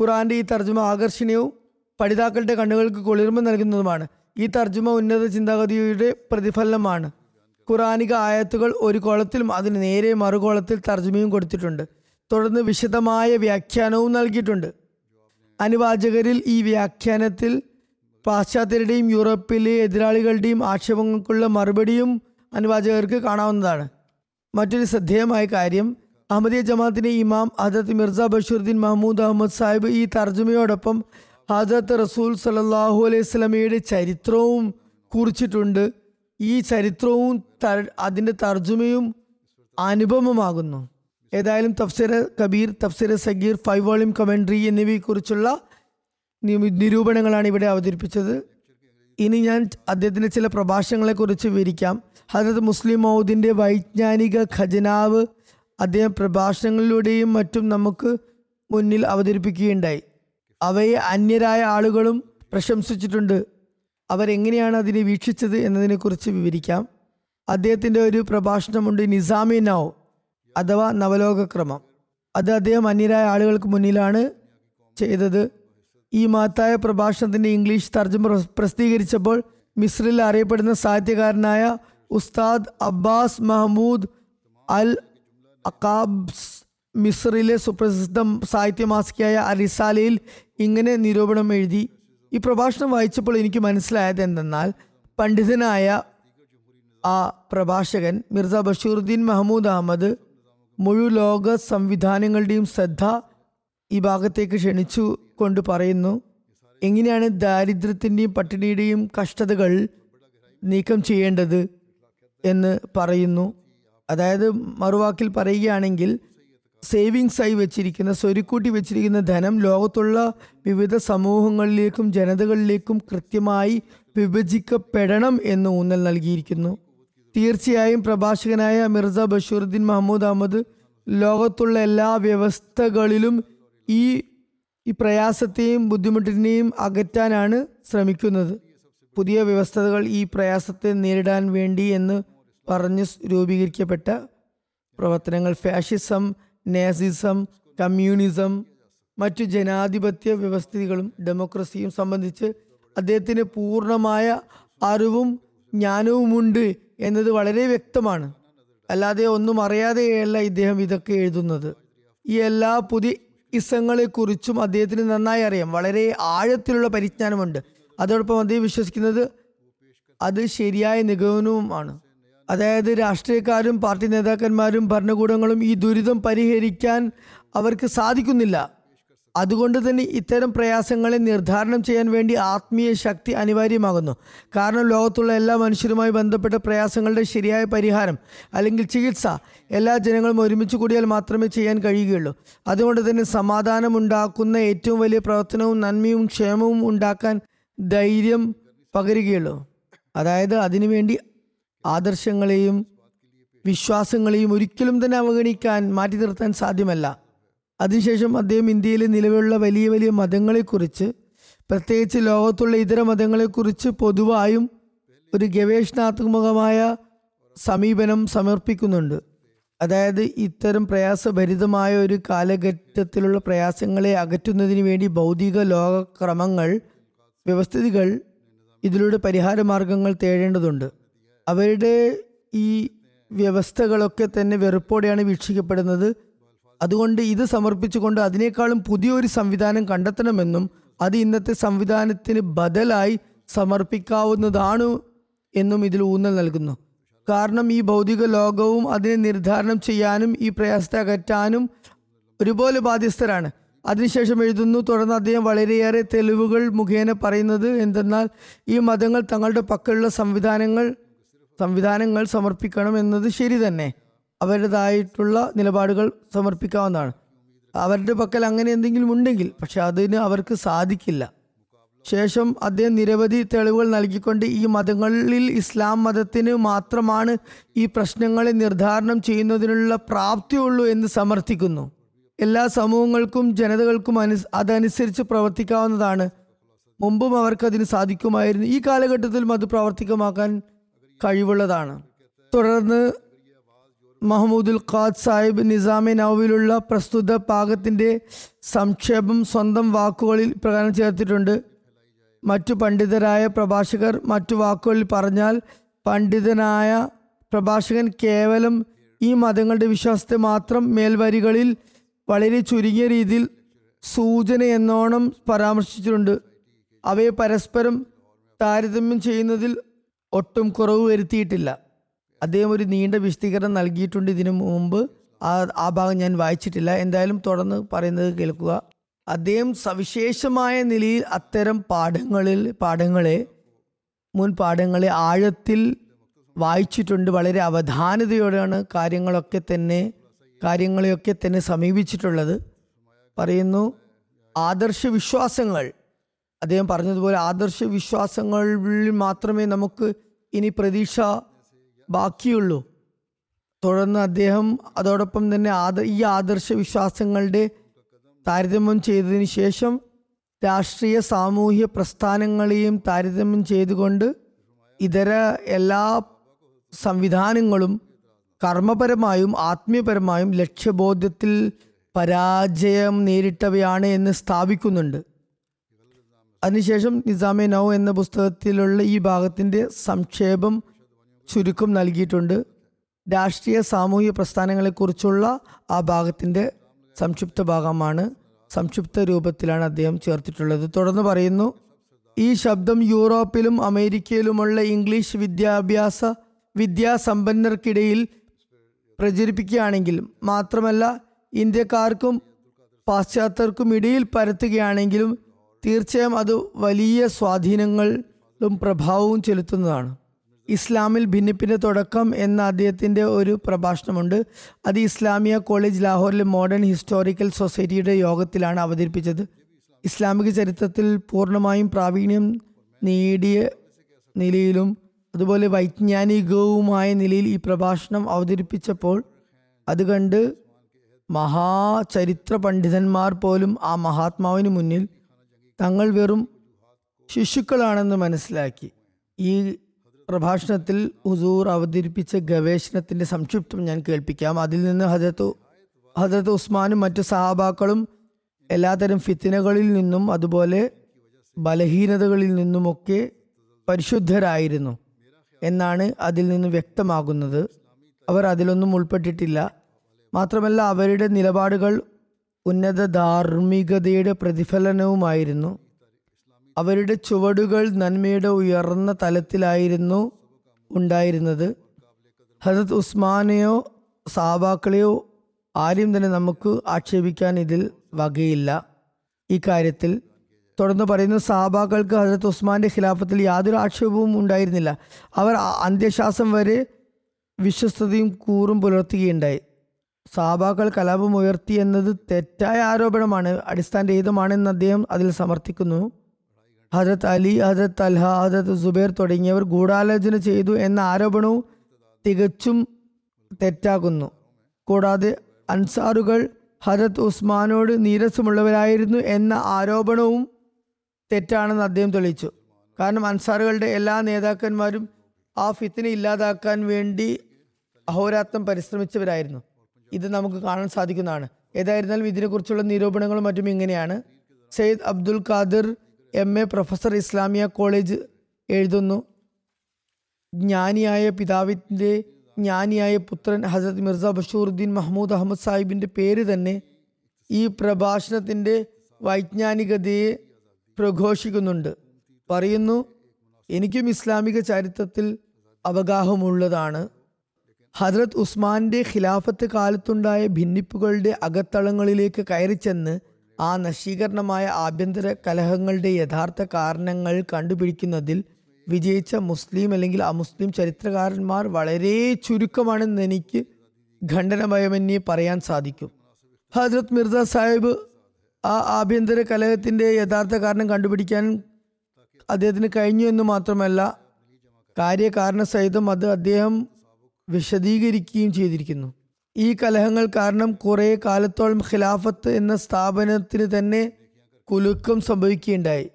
ഖുറാന്റെ ഈ തർജമ ആകർഷണീയവും പഠിതാക്കളുടെ കണ്ണുകൾക്ക് കുളിർമ നൽകുന്നതുമാണ്. ഈ തർജമ ഉന്നത ചിന്താഗതിയുടെ പ്രതിഫലനമാണ്. ഖുറാനിക ആയത്തുകൾ ഒരു കോളത്തിലും അതിന് നേരെ മറുകോളത്തിൽ തർജമയും കൊടുത്തിട്ടുണ്ട്. തുടർന്ന് വിശദമായ വ്യാഖ്യാനവും നൽകിയിട്ടുണ്ട്. അനുവാചകരിൽ ഈ വ്യാഖ്യാനത്തിൽ പാശ്ചാത്യരുടെയും യൂറോപ്പിലെ എതിരാളികളുടെയും ആക്ഷേപങ്ങൾക്കുള്ള മറുപടിയും അനുവാചകർക്ക് കാണാവുന്നതാണ്. മറ്റൊരു ശ്രദ്ധേയമായ കാര്യം അഹമ്മദിയ ജമാഅത്തിന്റെ ഇമാം ഹജരത് മിർസ ബഷീറുദ്ദീൻ മഹമ്മൂദ് അഹമ്മദ് സാഹിബ് ഈ തർജമയോടൊപ്പം ഹജരത്ത് റസൂൽ സലല്ലാഹു അലൈഹി സ്വലമയുടെ ചരിത്രവും കുറിച്ചിട്ടുണ്ട്. ഈ ചരിത്രവും അതിന്റെ തർജമയും അനുപമമാകുന്നു. ഏതായാലും തഫ്സീർ കബീർ തഫ്സീർ സഗീർ ഫൈവ് വോളിയം കമൻട്രി എന്നിവയെക്കുറിച്ചുള്ള നിരൂപണങ്ങളാണ് ഇവിടെ അവതരിപ്പിച്ചത്. ഇനി ഞാൻ അദ്ദേഹത്തിന്റെ ചില പ്രഭാഷണങ്ങളെക്കുറിച്ച് വിവരിക്കാം. ഹജരത് മുസ്ലിം മൗദിന്റെ വൈജ്ഞാനിക ഖജനാവ് അദ്ദേഹം പ്രഭാഷണങ്ങളിലൂടെയും മറ്റും നമുക്ക് മുന്നിൽ അവതരിപ്പിക്കുകയുണ്ടായി. അവയെ അന്യരായ ആളുകളും പ്രശംസിച്ചിട്ടുണ്ട്. അവരെങ്ങനെയാണ് അതിനെ വീക്ഷിച്ചത് എന്നതിനെക്കുറിച്ച് വിവരിക്കാം. അദ്ദേഹത്തിന്റെ ഒരു പ്രഭാഷണമുണ്ട് നിസാമി നൗ. അഥവാ നവലോകക്രമം. അത് അദ്ദേഹം അന്യരായ ആളുകൾക്ക് മുന്നിലാണ് ചെയ്തത്. ഈ മഹത്തായ പ്രഭാഷണത്തിന്റെ ഇംഗ്ലീഷ് തർജമ പ്രസ്- പ്രസിദ്ധീകരിച്ചപ്പോൾ മിസ്രിൽ അറിയപ്പെടുന്ന സാഹിത്യകാരനായ ഉസ്താദ് അബ്ബാസ് മഹമ്മൂദ് അൽ അക്കാബ്സ് മിസ്രിലെ സുപ്രസിദ്ധ സാഹിത്യ മാസികയായ അരിസാലയിൽ ഇങ്ങനെ നിരൂപണം എഴുതി. ഈ പ്രഭാഷണം വായിച്ചപ്പോൾ എനിക്ക് മനസ്സിലായത് എന്തെന്നാൽ പണ്ഡിതനായ ആ പ്രഭാഷകൻ മിർസ ബഷീറുദ്ദീൻ മഹമ്മൂദ് അഹമ്മദ് മുഴുലോക സംവിധാനങ്ങളുടെയും ശ്രദ്ധ ഈ ഭാഗത്തേക്ക് ക്ഷണിച്ചു കൊണ്ട് പറയുന്നു. എങ്ങനെയാണ് ദാരിദ്ര്യത്തിന്റെയും പട്ടിണിയുടെയും കഷ്ടതകൾ നീക്കം ചെയ്യേണ്ടത് എന്ന് പറയുന്നു. അതായത് മറുവാക്കിൽ പറയുകയാണെങ്കിൽ സേവിങ്സ് ആയി വെച്ചിരിക്കുന്ന സ്വരുക്കൂട്ടി വെച്ചിരിക്കുന്ന ധനം ലോകത്തുള്ള വിവിധ സമൂഹങ്ങളിലേക്കും ജനതകളിലേക്കും കൃത്യമായി വിഭജിക്കപ്പെടണം എന്ന് ഊന്നൽ നൽകിയിരിക്കുന്നു. തീർച്ചയായും പ്രഭാഷകനായ മിർസ ബഷീറുദ്ദീൻ മഹമ്മൂദ് അഹമ്മദ് ലോകത്തുള്ള എല്ലാ വ്യവസ്ഥകളിലും ഈ ഈ പ്രയാസത്തെയും ബുദ്ധിമുട്ടിനെയും അകറ്റാനാണ് ശ്രമിക്കുന്നത്. പുതിയ വ്യവസ്ഥകൾ ഈ പ്രയാസത്തെ നേരിടാൻ വേണ്ടി എന്ന് പറഞ്ഞ് രൂപീകരിക്കപ്പെട്ട പ്രവർത്തനങ്ങൾ ഫാഷിസം നാസിസം കമ്മ്യൂണിസം മറ്റു ജനാധിപത്യ വ്യവസ്ഥിതികളും ഡെമോക്രസിയും സംബന്ധിച്ച് അദ്ദേഹത്തിന് പൂർണമായ അറിവും ജ്ഞാനവുമുണ്ട് എന്നത് വളരെ വ്യക്തമാണ്. അല്ലാതെ ഒന്നും അറിയാതെയല്ല ഇദ്ദേഹം ഇതൊക്കെ എഴുതുന്നത്. ഈ എല്ലാ പുതിയ ഇസങ്ങളെക്കുറിച്ചും അദ്ദേഹത്തിന് നന്നായി അറിയാം. വളരെ ആഴത്തിലുള്ള പരിജ്ഞാനമുണ്ട്. അതോടൊപ്പം അദ്ദേഹം വിശ്വസിക്കുന്നത് അത് ശരിയായ നിഗമനവുമാണ് അതായത് രാഷ്ട്രീയക്കാരും പാർട്ടി നേതാക്കന്മാരും ഭരണകൂടങ്ങളും ഈ ദുരിതം പരിഹരിക്കാൻ അവർക്ക് സാധിക്കുന്നില്ല. അതുകൊണ്ട് തന്നെ ഇത്തരം പ്രയാസങ്ങളെ നിർദ്ധാരണം ചെയ്യാൻ വേണ്ടി ആത്മീയ ശക്തി അനിവാര്യമാകുന്നു. കാരണം ലോകത്തുള്ള എല്ലാ മനുഷ്യരുമായി ബന്ധപ്പെട്ട പ്രയാസങ്ങളുടെ ശരിയായ പരിഹാരം അല്ലെങ്കിൽ ചികിത്സ എല്ലാ ജനങ്ങളും ഒരുമിച്ച് കൂടിയാൽ മാത്രമേ ചെയ്യാൻ കഴിയുകയുള്ളൂ. അതുകൊണ്ട് തന്നെ സമാധാനമുണ്ടാക്കുന്ന ഏറ്റവും വലിയ പ്രവർത്തനവും നന്മയും ക്ഷേമവും ഉണ്ടാക്കാൻ ധൈര്യം പകരുകയുള്ളൂ. അതായത് അതിനുവേണ്ടി ആദർശങ്ങളെയും വിശ്വാസങ്ങളെയും ഒരിക്കലും തന്നെ അവഗണിക്കാൻ മാറ്റി നിർത്താൻ സാധ്യമല്ല. അതിനുശേഷം അദ്ദേഹം ഇന്ത്യയിലെ നിലവിലുള്ള വലിയ വലിയ മതങ്ങളെക്കുറിച്ച് പ്രത്യേകിച്ച് ലോകത്തുള്ള ഇതര മതങ്ങളെക്കുറിച്ച് പൊതുവായും ഒരു ഗവേഷണാത്മകമായ സമീപനം സമർപ്പിക്കുന്നുണ്ട്. അതായത് ഇത്തരം പ്രയാസഭരിതമായ ഒരു കാലഘട്ടത്തിലുള്ള പ്രയാസങ്ങളെ അകറ്റുന്നതിന് വേണ്ടി ഭൗതിക ലോകക്രമങ്ങൾ വ്യവസ്ഥിതികൾ ഇതിലൂടെ പരിഹാര മാർഗങ്ങൾ തേടേണ്ടതുണ്ട്. അവരുടെ ഈ വ്യവസ്ഥകളൊക്കെ തന്നെ വെറുപ്പോടെയാണ് വീക്ഷിക്കപ്പെടുന്നത്. അതുകൊണ്ട് ഇത് സമർപ്പിച്ചുകൊണ്ട് അതിനേക്കാളും പുതിയൊരു സംവിധാനം കണ്ടെത്തണമെന്നും അത് ഇന്നത്തെ സംവിധാനത്തിന് ബദലായി സമർപ്പിക്കാവുന്നതാണ് എന്നും ഇതിൽ ഊന്നൽ നൽകുന്നു. കാരണം ഈ ഭൗതിക ലോകവും അതിനെ നിർദ്ധാരണം ചെയ്യാനും ഈ പ്രയാസത്തെ അകറ്റാനും ഒരുപോലെ ബാധ്യസ്ഥരാണ്. അതിനുശേഷം എഴുതുന്നു തുടർന്ന് അദ്ദേഹം വളരെയേറെ തെളിവുകൾ മുഖേന പറയുന്നത് എന്തെന്നാൽ ഈ മതങ്ങൾ തങ്ങളുടെ പക്കലുള്ള സംവിധാനങ്ങൾ സംവിധാനങ്ങൾ സമർപ്പിക്കണം എന്നത് ശരി തന്നെ. അവരുടേതായിട്ടുള്ള നിലപാടുകൾ സമർപ്പിക്കാവുന്നതാണ്. അവരുടെ പക്കൽ അങ്ങനെ എന്തെങ്കിലും ഉണ്ടെങ്കിൽ പക്ഷെ അതിന് അവർക്ക് സാധിക്കില്ല. ശേഷം അദ്ദേഹം നിരവധി തെളിവുകൾ നൽകിക്കൊണ്ട് ഈ മതങ്ങളിൽ ഇസ്ലാം മതത്തിന് മാത്രമാണ് ഈ പ്രശ്നങ്ങളെ നിർദ്ധാരണം ചെയ്യുന്നതിനുള്ള പ്രാപ്തിയുള്ളൂ എന്ന് സമർത്ഥിക്കുന്നു. എല്ലാ സമൂഹങ്ങൾക്കും ജനതകൾക്കും അനു അതനുസരിച്ച് പ്രവർത്തിക്കാവുന്നതാണ്. മുമ്പും അവർക്ക് അതിന് സാധിക്കുമായിരുന്നു. ഈ കാലഘട്ടത്തിൽ അത് പ്രാവർത്തികമാക്കാൻ കഴിവുള്ളതാണ്. തുടർന്ന് മഹമ്മൂദുൽ ഖാദ് സാഹിബ് നിസാമി നൌവിലുള്ള പ്രസ്തുത പാകത്തിന്റെ സംക്ഷേപം സ്വന്തം വാക്കുകളിൽ പ്രകാരം ചേർത്തിട്ടുണ്ട്. മറ്റു പണ്ഡിതരായ പ്രഭാഷകർ മറ്റു വാക്കുകളിൽ പറഞ്ഞാൽ പണ്ഡിതനായ പ്രഭാഷകൻ കേവലം ഈ മതങ്ങളുടെ വിശ്വാസത്തെ മാത്രം മേൽവരികളിൽ വളരെ ചുരുങ്ങിയ രീതിയിൽ സൂചന എന്നോണം പരാമർശിച്ചിട്ടുണ്ട്. അവയെ പരസ്പരം താരതമ്യം ചെയ്യുന്നതിൽ ഒട്ടും കുറവ് വരുത്തിയിട്ടില്ല. അദ്ദേഹം ഒരു നീണ്ട വിശദീകരണം നൽകിയിട്ടുണ്ട്. ഇതിനു മുമ്പ് ആ ആ ഭാഗം ഞാൻ വായിച്ചിട്ടില്ല. എന്തായാലും തുടർന്ന് പറയുന്നത് കേൾക്കുക. അദ്ദേഹം സവിശേഷമായ നിലയിൽ അത്തരം പാഠങ്ങളിൽ പാഠങ്ങളെ മുൻ പാഠങ്ങളെ ആഴത്തിൽ വായിച്ചിട്ടുണ്ട്. വളരെ അവധാനതയോടെയാണ് കാര്യങ്ങളൊക്കെ തന്നെ കാര്യങ്ങളെയൊക്കെ തന്നെ സമീപിച്ചിട്ടുള്ളത്. പറയുന്നു ആദർശ വിശ്വാസങ്ങൾ. അദ്ദേഹം പറഞ്ഞതുപോലെ ആദർശ വിശ്വാസങ്ങളിൽ മാത്രമേ നമുക്ക് ഇനി പ്രതീക്ഷ ബാക്കിയുള്ളൂ. തുടർന്ന് അദ്ദേഹം അതോടൊപ്പം തന്നെ ആദ ഈ ആദർശ വിശ്വാസങ്ങളുടെ താരതമ്യം ചെയ്തതിന് ശേഷം രാഷ്ട്രീയ സാമൂഹ്യ പ്രസ്ഥാനങ്ങളെയും താരതമ്യം ചെയ്തുകൊണ്ട് ഇതര എല്ലാ സംവിധാനങ്ങളും കർമ്മപരമായും ആത്മീയപരമായും ലക്ഷ്യബോധത്തിൽ പരാജയം നേരിട്ടവയാണ് എന്ന് സ്ഥാപിക്കുന്നുണ്ട്. അതിനുശേഷം നിസാമെ നൗ എന്ന പുസ്തകത്തിലുള്ള ഈ ഭാഗത്തിന്റെ സംക്ഷേപം ചുരുക്കം നൽകിയിട്ടുണ്ട്. രാഷ്ട്രീയ സാമൂഹിക പ്രസ്ഥാനങ്ങളെക്കുറിച്ചുള്ള ആ ഭാഗത്തിന്റെ സംക്ഷിപ്ത ഭാഗമാണ്. സംക്ഷിപ്ത രൂപത്തിലാണ് അദ്ദേഹം ചേർത്തിട്ടുള്ളത്. തുടർന്ന് പറയുന്നു ഈ ശബ്ദം യൂറോപ്പിലും അമേരിക്കയിലുമുള്ള ഇംഗ്ലീഷ് വിദ്യാഭ്യാസ വിദ്യാസമ്പന്നർക്കിടയിൽ പ്രചരിപ്പിക്കുകയാണെങ്കിൽ മാത്രമല്ല ഇന്ത്യക്കാർക്കും പാശ്ചാത്യർക്കും ഇടയിൽ പരത്തുകയാണെങ്കിലും തീർച്ചയായും അത് വലിയ സ്വാധീനങ്ങളും പ്രഭാവവും ചെലുത്തുന്നതാണ്. ഇസ്ലാമിൽ ഭിന്നിപ്പിന്റെ തുടക്കം എന്ന അദ്ദേഹത്തിന്റെ ഒരു പ്രഭാഷണമുണ്ട്. അത് ഇസ്ലാമിയ കോളേജ് ലാഹോറിലെ മോഡേൺ ഹിസ്റ്റോറിക്കൽ സൊസൈറ്റിയുടെ യോഗത്തിലാണ് അവതരിപ്പിച്ചത്. ഇസ്ലാമിക ചരിത്രത്തിൽ പൂർണമായും പ്രാവീണ്യം നേടിയ നിലയിലും അതുപോലെ വൈജ്ഞാനികവുമായ നിലയിൽ ഈ പ്രഭാഷണം അവതരിപ്പിച്ചപ്പോൾ അത് കണ്ട് മഹാചരിത്ര പണ്ഡിതന്മാർ പോലും ആ മഹാത്മാവിന് മുന്നിൽ തങ്ങൾ വെറും ശിശുക്കളാണെന്ന് മനസ്സിലാക്കി. ഈ പ്രഭാഷണത്തിൽ ഹുസൂർ അവതരിപ്പിച്ച ഗവേഷണത്തിന്റെ സംക്ഷിപ്തം ഞാൻ കേൾപ്പിക്കാം. അതിൽ നിന്ന് ഹജരത്ത് ഹജരത്ത് ഉസ്മാനും മറ്റു സഹാബാക്കളും എല്ലാതരം ഫിത്തിനകളിൽ നിന്നും അതുപോലെ ബലഹീനതകളിൽ നിന്നുമൊക്കെ പരിശുദ്ധരായിരുന്നു എന്നാണ് അതിൽ നിന്ന് വ്യക്തമാകുന്നത്. അവർ അതിലൊന്നും ഉൾപ്പെട്ടിട്ടില്ല. മാത്രമല്ല അവരുടെ നിലപാടുകൾ ഉന്നത ധാർമ്മികതയുടെ പ്രതിഫലനവുമായിരുന്നു. അവരുടെ ചുവടുകൾ നന്മയുടെ ഉയർന്ന തലത്തിലായിരുന്നു ഉണ്ടായിരുന്നത്. ഹജത് ഉസ്മാനെയോ സാബാക്കളെയോ ആരും തന്നെ നമുക്ക് ആക്ഷേപിക്കാൻ ഇതിൽ വകയില്ല. ഈ കാര്യത്തിൽ തുടർന്ന് പറയുന്നു സാബാക്കൾക്ക് ഹജരത് ഉസ്മാന്റെ ഖിലാഫത്തിൽ യാതൊരു ആക്ഷേപവും ഉണ്ടായിരുന്നില്ല. അവർ അന്ത്യശ്വാസം വരെ വിശ്വസ്തയും കൂറും പുലർത്തുകയുണ്ടായി. സാബാക്കൾ കലാപം ഉയർത്തി എന്നത് തെറ്റായ ആരോപണമാണ് അടിസ്ഥാനരഹിതമാണെന്ന് അദ്ദേഹം അതിൽ സമർത്ഥിക്കുന്നു. ഹജരത് അലി ഹജരത് അൽഹ ഹജരത് സുബൈർ തുടങ്ങിയവർ ഗൂഢാലോചന ചെയ്തു എന്ന ആരോപണവും തികച്ചും തെറ്റാകുന്നു. കൂടാതെ അൻസാറുകൾ ഹജരത് ഉസ്മാനോട് നീരസമുള്ളവരായിരുന്നു എന്ന ആരോപണവും തെറ്റാണെന്ന് അദ്ദേഹം തെളിയിച്ചു. കാരണം അൻസാറുകളുടെ എല്ലാ നേതാക്കന്മാരും ആ ഫിത്തിനെ ഇല്ലാതാക്കാൻ വേണ്ടി അഹോരാത്രം പരിശ്രമിച്ചവരായിരുന്നു. ഇത് നമുക്ക് കാണാൻ സാധിക്കുന്നതാണ്. ഏതായിരുന്നാലും ഇതിനെക്കുറിച്ചുള്ള നിരൂപണങ്ങളും മറ്റും ഇങ്ങനെയാണ്. Syed Abdul Qadir M A professor Islamia College എഴുതുന്നു. ജ്ഞാനിയായ പിതാവിന്റെ ജ്ഞാനിയായ പുത്രൻ ഹസരത് മിർസ ബഷൂറുദ്ദീൻ മഹ്മൂദ് അഹമ്മദ് സാഹിബിന്റെ പേര് തന്നെ ഈ പ്രഭാഷണത്തിന്റെ വൈജ്ഞാനികതയെ പ്രഘോഷിക്കുന്നുണ്ട്. പറയുന്നു എനിക്കും ഇസ്ലാമിക ചരിത്രത്തിൽ അവഗാഹമുള്ളതാണ്. ഹജ്രത് ഉസ്മാന്റെ ഖിലാഫത്ത് കാലത്തുണ്ടായ ഭിന്നിപ്പുകളുടെ അകത്തളങ്ങളിലേക്ക് കയറിച്ചെന്ന് ആ നശീകരണമായ ആഭ്യന്തര കലഹങ്ങളുടെ യഥാർത്ഥ കാരണങ്ങൾ കണ്ടുപിടിക്കുന്നതിൽ വിജയിച്ച മുസ്ലിം അല്ലെങ്കിൽ അമുസ്ലിം ചരിത്രകാരന്മാർ വളരെ ചുരുക്കമാണെന്ന് എനിക്ക് ഖണ്ഡനഭയമന്യേ പറയാൻ സാധിക്കും. ഹജ്രത് മിർസ സാഹിബ് ആ ആഭ്യന്തര കലഹത്തിന്റെ യഥാർത്ഥ കാരണം കണ്ടുപിടിക്കാൻ അദ്ദേഹത്തിന് കഴിഞ്ഞു എന്ന് മാത്രമല്ല കാര്യകാരണ സഹിതം അത് അദ്ദേഹം വിശദീകരിക്കുകയും ചെയ്തിരിക്കുന്നു. ഈ കലഹങ്ങൾ കാരണം കുറേ കാലത്തോളം ഖിലാഫത്ത് എന്ന സ്ഥാപനത്തിന് തന്നെ കുലുക്കം സംഭവിക്കുകയുണ്ടായി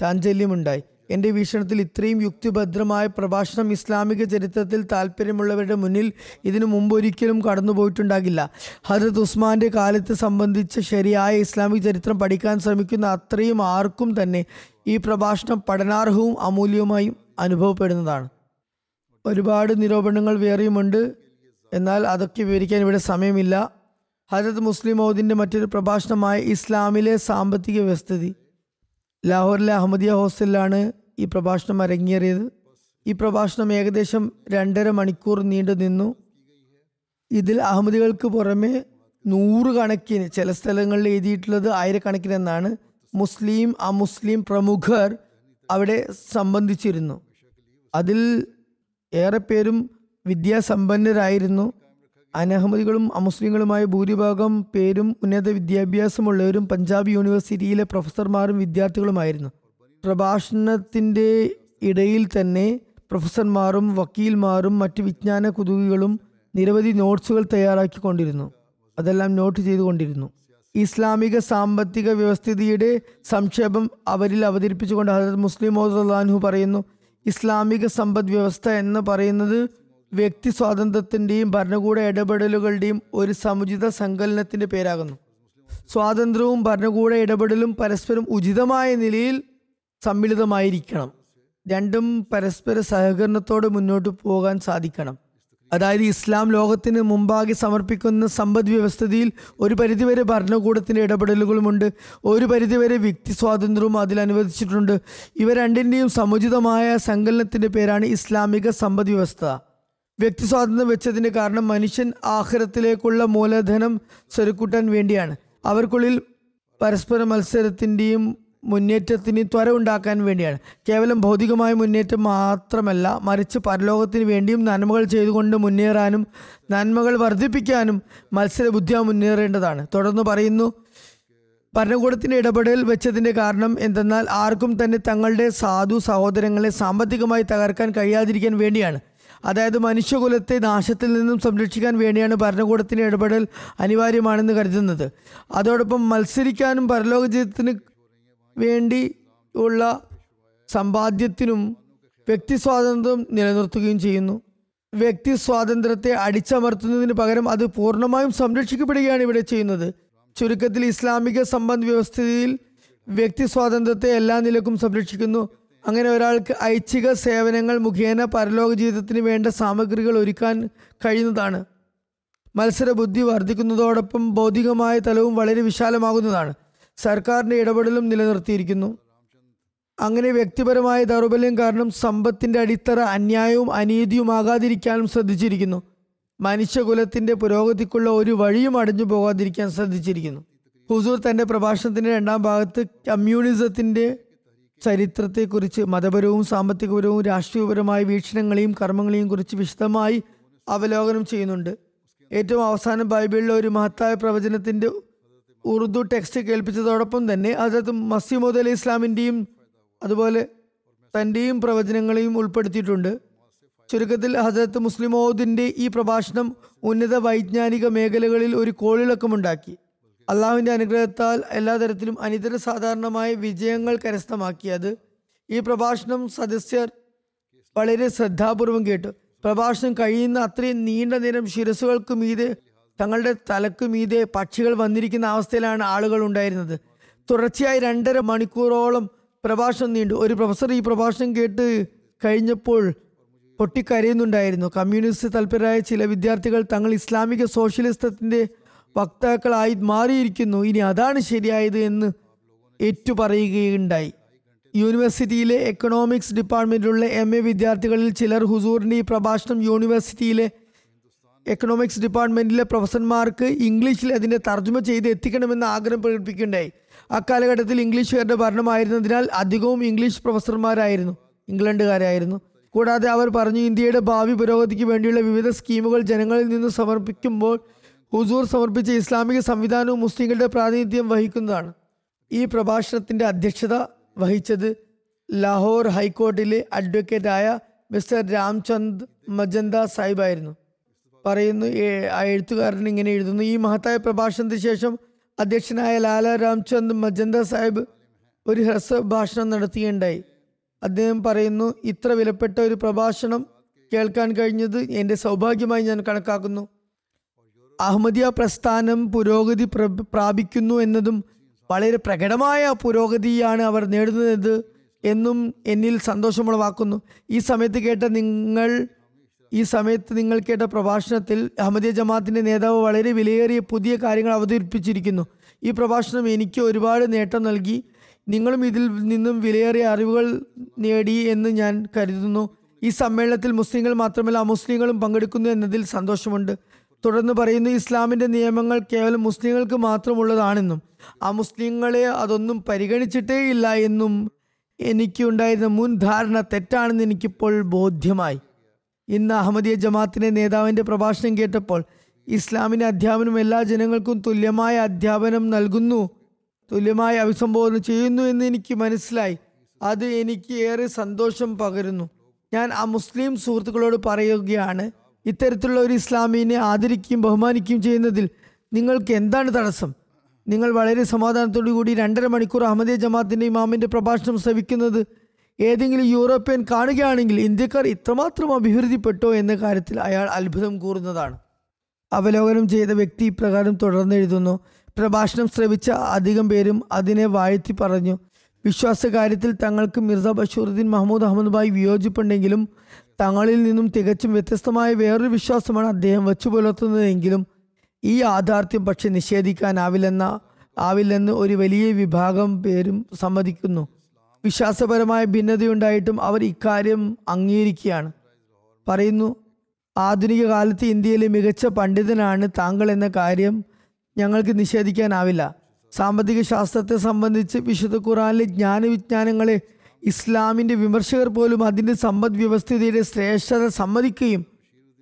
ചാഞ്ചല്യമുണ്ടായി. എന്റെ വീക്ഷണത്തിൽ ഇത്രയും യുക്തിഭദ്രമായ പ്രഭാഷണം ഇസ്ലാമിക ചരിത്രത്തിൽ താല്പര്യമുള്ളവരുടെ മുന്നിൽ ഇതിനു മുമ്പ് ഒരിക്കലും കടന്നുപോയിട്ടുണ്ടാകില്ല. ഹജരത് ഉസ്മാന്റെ കാലത്ത് സംബന്ധിച്ച് ശരിയായ ഇസ്ലാമിക ചരിത്രം പഠിക്കാൻ ശ്രമിക്കുന്ന അത്രയും ആർക്കും തന്നെ ഈ പ്രഭാഷണം പഠനാർഹവും അമൂല്യവുമായും അനുഭവപ്പെടുന്നതാണ്. ഒരുപാട് നിരൂപണങ്ങൾ വേറെയുമുണ്ട്. എന്നാൽ അതൊക്കെ വിവരിക്കാൻ ഇവിടെ സമയമില്ല. ഹജരത് മുസ്ലിം മൗദിന്റെ മറ്റൊരു പ്രഭാഷണമായ ഇസ്ലാമിലെ സാമ്പത്തിക വ്യവസ്ഥിതി. ലാഹോറിലെ അഹമ്മദിയ ഹോസ്റ്റലിലാണ് ഈ പ്രഭാഷണം അരങ്ങേറിയത്. ഈ പ്രഭാഷണം ഏകദേശം രണ്ടര മണിക്കൂർ നീണ്ടു നിന്നു. ഇതിൽ അഹമ്മദികൾക്ക് പുറമെ നൂറുകണക്കിന് ചില സ്ഥലങ്ങളിൽ എഴുതിയിട്ടുള്ളത് ആയിരക്കണക്കിന് എന്നാണ് മുസ്ലിം അമുസ്ലിം പ്രമുഖർ അവിടെ സംബന്ധിച്ചിരുന്നു. അതിൽ ഏറെ പേരും വിദ്യാസമ്പന്നരായിരുന്നു. അനഹമ്മദികളും അമുസ്ലിങ്ങളുമായ ഭൂരിഭാഗം പേരും ഉന്നത വിദ്യാഭ്യാസമുള്ളവരും പഞ്ചാബ് യൂണിവേഴ്സിറ്റിയിലെ പ്രൊഫസർമാരും വിദ്യാർത്ഥികളുമായിരുന്നു. പ്രഭാഷണത്തിന്റെ ഇടയിൽ തന്നെ പ്രൊഫസർമാരും വക്കീൽമാരും മറ്റ് വിജ്ഞാന കുതുകികളും നിരവധി നോട്ട്സുകൾ തയ്യാറാക്കിക്കൊണ്ടിരുന്നു. അതെല്ലാം നോട്ട് ചെയ്തുകൊണ്ടിരുന്നു. ഇസ്ലാമിക സാമ്പത്തിക വ്യവസ്ഥിതിയുടെ സംക്ഷേപം അവരിൽ അവതരിപ്പിച്ചുകൊണ്ട് ഹജരത് മുസ്ലിം മോദാൻഹു പറയുന്നു ഇസ്ലാമിക സമ്പദ് വ്യവസ്ഥ എന്ന് പറയുന്നത് വ്യക്തി സ്വാതന്ത്ര്യത്തിന്റെയും ഭരണകൂട ഇടപെടലുകളുടെയും ഒരു സമുചിത സങ്കലനത്തിന്റെ പേരാകുന്നു. സ്വാതന്ത്ര്യവും ഭരണകൂട ഇടപെടലും പരസ്പരം ഉചിതമായ നിലയിൽ സമ്മിളിതമായിരിക്കണം. രണ്ടും പരസ്പര സഹകരണത്തോടെ മുന്നോട്ട് പോകാൻ സാധിക്കണം. അതായത് ഇസ്ലാം ലോകത്തിന് മുമ്പാകെ സമർപ്പിക്കുന്ന സമ്പദ് വ്യവസ്ഥതയിൽ ഒരു പരിധിവരെ ഭരണകൂടത്തിന്റെ ഇടപെടലുകളുമുണ്ട്. ഒരു പരിധിവരെ വ്യക്തി സ്വാതന്ത്ര്യവും അതിൽ അനുവദിച്ചിട്ടുണ്ട്. ഇവ രണ്ടിന്റെയും സമുചിതമായ സങ്കലനത്തിന്റെ പേരാണ് ഇസ്ലാമിക സമ്പദ് വ്യവസ്ഥ. വ്യക്തി സ്വാതന്ത്ര്യം വെച്ചതിന്റെ കാരണം മനുഷ്യൻ ആഹ്രത്തിലേക്കുള്ള മൂലധനം സ്വരുക്കൂട്ടാൻ വേണ്ടിയാണ്. അവർക്കുള്ളിൽ പരസ്പര മത്സരത്തിന്റെയും മുന്നേറ്റത്തിന്റെയും ത്വര ഉണ്ടാക്കാൻ വേണ്ടിയാണ്. കേവലം ഭൗതികമായ മുന്നേറ്റം മാത്രമല്ല മറിച്ച് പരലോകത്തിന് വേണ്ടിയും നന്മകൾ ചെയ്തുകൊണ്ട് മുന്നേറാനും നന്മകൾ വർദ്ധിപ്പിക്കാനും മത്സരബുദ്ധിയാ മുന്നേറേണ്ടതാണ്. തുടർന്ന് പറയുന്നു ഭരണകൂടത്തിന്റെ ഇടപെടൽ വെച്ചതിന്റെ കാരണം എന്തെന്നാൽ ആർക്കും തന്നെ തങ്ങളുടെ സാധു സഹോദരങ്ങളെ സാമ്പത്തികമായി തകർക്കാൻ കഴിയാതിരിക്കാൻ വേണ്ടിയാണ്. അതായത് മനുഷ്യകുലത്തെ നാശത്തിൽ നിന്നും സംരക്ഷിക്കാൻ വേണ്ടിയാണ് ഭരണകൂടത്തിന്റെ ഇടപെടൽ അനിവാര്യമാണെന്ന് കരുതുന്നത്. അതോടൊപ്പം മത്സരിക്കാനും പരലോക ജീവിതത്തിന് വേണ്ടി ഉള്ള സമ്പാദ്യത്തിനും വ്യക്തി സ്വാതന്ത്ര്യം നിലനിർത്തുകയും ചെയ്യുന്നു. വ്യക്തി സ്വാതന്ത്ര്യത്തെ അടിച്ചമർത്തുന്നതിന് പകരം അത് പൂർണമായും സംരക്ഷിക്കപ്പെടുകയാണ് ഇവിടെ ചെയ്യുന്നത്. ചുരുക്കത്തിൽ ഇസ്ലാമിക സമ്പദ് വ്യവസ്ഥയിൽ വ്യക്തി സ്വാതന്ത്ര്യത്തെ എല്ലാ നിലക്കും സംരക്ഷിക്കുന്നു. അങ്ങനെ ഒരാൾക്ക് ഐച്ഛിക സേവനങ്ങൾ മുഖേന പരലോക ജീവിതത്തിന് വേണ്ട സാമഗ്രികൾ ഒരുക്കാൻ കഴിയുന്നതാണ്. മത്സര ബുദ്ധി വർദ്ധിക്കുന്നതോടൊപ്പം ഭൗതികമായ തലവും വളരെ വിശാലമാകുന്നതാണ്. സർക്കാരിന്റെ ഇടപെടലും നിലനിർത്തിയിരിക്കുന്നു. അങ്ങനെ വ്യക്തിപരമായ ദൗർബല്യം കാരണം സമ്പത്തിന്റെ അടിത്തറ അന്യായവും അനീതിയുമാകാതിരിക്കാനും ശ്രദ്ധിച്ചിരിക്കുന്നു. മനുഷ്യകുലത്തിന്റെ പുരോഗതിക്കുള്ള ഒരു വഴിയും അടഞ്ഞു പോകാതിരിക്കാൻ ശ്രദ്ധിച്ചിരിക്കുന്നു. ഹുസൂർ തന്റെ പ്രഭാഷണത്തിന്റെ രണ്ടാം ഭാഗത്ത് കമ്മ്യൂണിസത്തിന്റെ ചരിത്രത്തെക്കുറിച്ച് മതപരവും സാമ്പത്തികപരവും രാഷ്ട്രീയപരമായ വീക്ഷണങ്ങളെയും കർമ്മങ്ങളെയും കുറിച്ച് വിശദമായി അവലോകനം ചെയ്യുന്നുണ്ട്. ഏറ്റവും അവസാനം ബൈബിളിലെ ഒരു മഹത്തായ പ്രവചനത്തിന്റെ ഉറുദു ടെക്സ്റ്റ് കേൾപ്പിച്ചതോടൊപ്പം തന്നെ അതായത് മസിമോദ് അലി ഇസ്ലാമിന്റെയും അതുപോലെ തന്റെയും പ്രവചനങ്ങളെയും ഉൾപ്പെടുത്തിയിട്ടുണ്ട്. ചുരുക്കത്തിൽ ഹസരത്ത് മുസ്ലിമോദിന്റെ ഈ പ്രഭാഷണം ഉന്നത വൈജ്ഞാനിക മേഖലകളിൽ ഒരു കോളിളക്കമുണ്ടാക്കി. അള്ളാഹുവിന്റെ അനുഗ്രഹത്താൽ എല്ലാ തരത്തിലും അനിതര സാധാരണമായ വിജയങ്ങൾ കരസ്ഥമാക്കിയത് ഈ പ്രഭാഷണം സദസ്യർ വളരെ ശ്രദ്ധാപൂർവം കേട്ടു. പ്രഭാഷണം കഴിയുന്ന അത്രയും നീണ്ട നേരം ശിരസുകൾക്ക് മീതെ തങ്ങളുടെ തലക്ക് മീതെ പക്ഷികൾ വന്നിരിക്കുന്ന അവസ്ഥയിലാണ് ആളുകൾ ഉണ്ടായിരുന്നത്. തുടർച്ചയായി രണ്ടര മണിക്കൂറോളം പ്രഭാഷണം നീണ്ടു. ഒരു പ്രൊഫസർ ഈ പ്രഭാഷണം കേട്ട് കഴിഞ്ഞപ്പോൾ പൊട്ടിക്കരയുന്നുണ്ടായിരുന്നു. കമ്മ്യൂണിസ്റ്റ് തൽപരരായ ചില വിദ്യാർത്ഥികൾ തങ്ങൾ ഇസ്ലാമിക സോഷ്യലിസത്തിന്റെ വക്താക്കളായി മാറിയിരിക്കുന്നു. ഇനി അതാണ് ശരിയായത് എന്ന് ഏറ്റുപറയുകയുണ്ടായി. യൂണിവേഴ്സിറ്റിയിലെ എക്കണോമിക്സ് ഡിപ്പാർട്ട്മെന്റിലുള്ള എം എ വിദ്യാർത്ഥികളിൽ ചിലർ ഹുസൂറിന്റെ ഈ പ്രഭാഷണം യൂണിവേഴ്സിറ്റിയിലെ എക്കണോമിക്സ് ഡിപ്പാർട്ട്മെന്റിലെ പ്രൊഫസർമാർക്ക് ഇംഗ്ലീഷിൽ അതിന്റെ തർജമ ചെയ്ത് എത്തിക്കണമെന്ന് ആഗ്രഹം പ്രകടിപ്പിക്കുകയുണ്ടായി. അക്കാലഘട്ടത്തിൽ ഇംഗ്ലീഷുകാരുടെ ഭരണമായിരുന്നതിനാൽ അധികവും ഇംഗ്ലീഷ് പ്രൊഫസർമാരായിരുന്നു. ഇംഗ്ലണ്ടുകാരായിരുന്നു. കൂടാതെ അവർ പറഞ്ഞു ഇന്ത്യയുടെ ഭാവി പുരോഗതിക്ക് വേണ്ടിയുള്ള വിവിധ സ്കീമുകൾ ജനങ്ങളിൽ നിന്ന് സമർപ്പിക്കുമ്പോൾ ഹുസൂർ സമർപ്പിച്ച ഇസ്ലാമിക സംവിധാനവും മുസ്ലിങ്ങളുടെ പ്രാതിനിധ്യം വഹിക്കുന്നതാണ്. ഈ പ്രഭാഷണത്തിന്റെ അധ്യക്ഷത വഹിച്ചത് ലാഹോർ ഹൈക്കോർട്ടിലെ അഡ്വക്കേറ്റായ മിസ്റ്റർ രാംചന്ദ് മജന്ത സാഹിബായിരുന്നു. പറയുന്നു എഴുത്തുകാരൻ ഇങ്ങനെ എഴുതുന്നു. ഈ മഹത്തായ പ്രഭാഷണത്തിന് ശേഷം അധ്യക്ഷനായ ലാല രാംചന്ദ് മജന്ത സാഹിബ് ഒരു ഹ്രസ്വ ഭാഷണം നടത്തുകയുണ്ടായി. അദ്ദേഹം പറയുന്നു ഇത്ര വിലപ്പെട്ട ഒരു പ്രഭാഷണം കേൾക്കാൻ കഴിഞ്ഞത് എന്റെ സൗഭാഗ്യമായി ഞാൻ കണക്കാക്കുന്നു. അഹമ്മദിയ പ്രസ്ഥാനം പുരോഗതി പ്രാപിക്കുന്നു എന്നതും വളരെ പ്രകടമായ പുരോഗതിയാണ് അവർ നേടുന്നത് എന്നും എന്നിൽ സന്തോഷമുളവാക്കുന്നു. ഈ സമയത്ത് കേട്ട നിങ്ങൾ ഈ സമയത്ത് നിങ്ങൾ കേട്ട പ്രഭാഷണത്തിൽ അഹമ്മദിയ ജമാഅത്തിന്റെ നേതാവ് വളരെ വിലയേറിയ പുതിയ കാര്യങ്ങൾ അവതരിപ്പിച്ചിരിക്കുന്നു. ഈ പ്രഭാഷണം എനിക്ക് ഒരുപാട് നേട്ടം നൽകി. നിങ്ങളും ഇതിൽ നിന്നും വിലയേറിയ അറിവുകൾ നേടി എന്ന് ഞാൻ കരുതുന്നു. ഈ സമ്മേളനത്തിൽ മുസ്ലിങ്ങൾ മാത്രമല്ല അമുസ്ലിങ്ങളും പങ്കെടുക്കുന്നു എന്നതിൽ സന്തോഷമുണ്ട്. തുടർന്ന് പറയുന്നു ഇസ്ലാമിന്റെ നിയമങ്ങൾ കേവലം മുസ്ലിങ്ങൾക്ക് മാത്രമുള്ളതാണെന്നും ആ മുസ്ലിങ്ങളെ അതൊന്നും പരിഗണിച്ചിട്ടേ ഇല്ല എന്നും എനിക്കുണ്ടായിരുന്ന മുൻ ധാരണ തെറ്റാണെന്ന് എനിക്കിപ്പോൾ ബോധ്യമായി. ഇന്ന് അഹമ്മദിയ ജമാഅത്തിന്റെ നേതാവിന്റെ പ്രഭാഷണം കേട്ടപ്പോൾ ഇസ്ലാമിന്റെ അധ്യാപനം എല്ലാ ജനങ്ങൾക്കും തുല്യമായ അധ്യാപനം നൽകുന്നു തുല്യമായി അഭിസംബോധന ചെയ്യുന്നു എന്ന് എനിക്ക് മനസ്സിലായി. അത് എനിക്ക് ഏറെ സന്തോഷം പകരുന്നു. ഞാൻ ആ മുസ്ലിം സുഹൃത്തുക്കളോട് പറയുകയാണ് ഇത്തരത്തിലുള്ള ഒരു ഇസ്ലാമിനെ ആദരിക്കുകയും ബഹുമാനിക്കുകയും ചെയ്യുന്നതിൽ നിങ്ങൾക്ക് എന്താണ് തടസ്സം? നിങ്ങൾ വളരെ സമാധാനത്തോടു കൂടി രണ്ടര മണിക്കൂർ അഹമ്മദിയ ജമാഅത്തിന്റെ ഇമാമിന്റെ പ്രഭാഷണം ശ്രവിക്കുന്നത് ഏതെങ്കിലും യൂറോപ്യൻ കാണുകയാണെങ്കിൽ ഇന്ത്യക്കാർ ഇത്രമാത്രം അഭിവൃദ്ധിപ്പെട്ടോ എന്ന കാര്യത്തിൽ അയാൾ അത്ഭുതം കൂറുന്നതാണ്. അവലോകനം ചെയ്ത വ്യക്തി ഇപ്രകാരം തുടർന്ന് എഴുതുന്നു പ്രഭാഷണം ശ്രവിച്ച അധികം പേരും അതിനെ വാഴ്ത്തി പറഞ്ഞു. വിശ്വാസ കാര്യത്തിൽ തങ്ങൾക്ക് മിർസ ബഷൂറുദ്ദീൻ മഹമ്മൂദ് അഹമ്മദുമായി വിയോജിപ്പുണ്ടെങ്കിലും തങ്ങളിൽ നിന്നും തികച്ചും വ്യത്യസ്തമായ വേറൊരു വിശ്വാസമാണ് അദ്ദേഹം വെച്ചു പുലർത്തുന്നതെങ്കിലും ഈ യാഥാർത്ഥ്യം പക്ഷെ നിഷേധിക്കാനാവില്ലെന്ന ആവില്ലെന്ന് ഒരു വലിയ വിഭാഗം പേരും സമ്മതിക്കുന്നു. വിശ്വാസപരമായ ഭിന്നതയുണ്ടായിട്ടും അവർ ഇക്കാര്യം അംഗീകരിക്കുകയാണ്. പറയുന്നു ആധുനിക കാലത്ത് ഇന്ത്യയിലെ മികച്ച പണ്ഡിതനാണ് താങ്കൾ എന്ന കാര്യം ഞങ്ങൾക്ക് നിഷേധിക്കാനാവില്ല. സാമ്പത്തിക ശാസ്ത്രത്തെ സംബന്ധിച്ച് വിശുദ്ധ ഖുറാനിലെ ജ്ഞാനവിജ്ഞാനങ്ങളെ ഇസ്ലാമിന്റെ വിമർശകർ പോലും അതിന്റെ സമ്പദ് വ്യവസ്ഥിതിയുടെ ശ്രേഷ്ഠത സമ്മതിക്കുകയും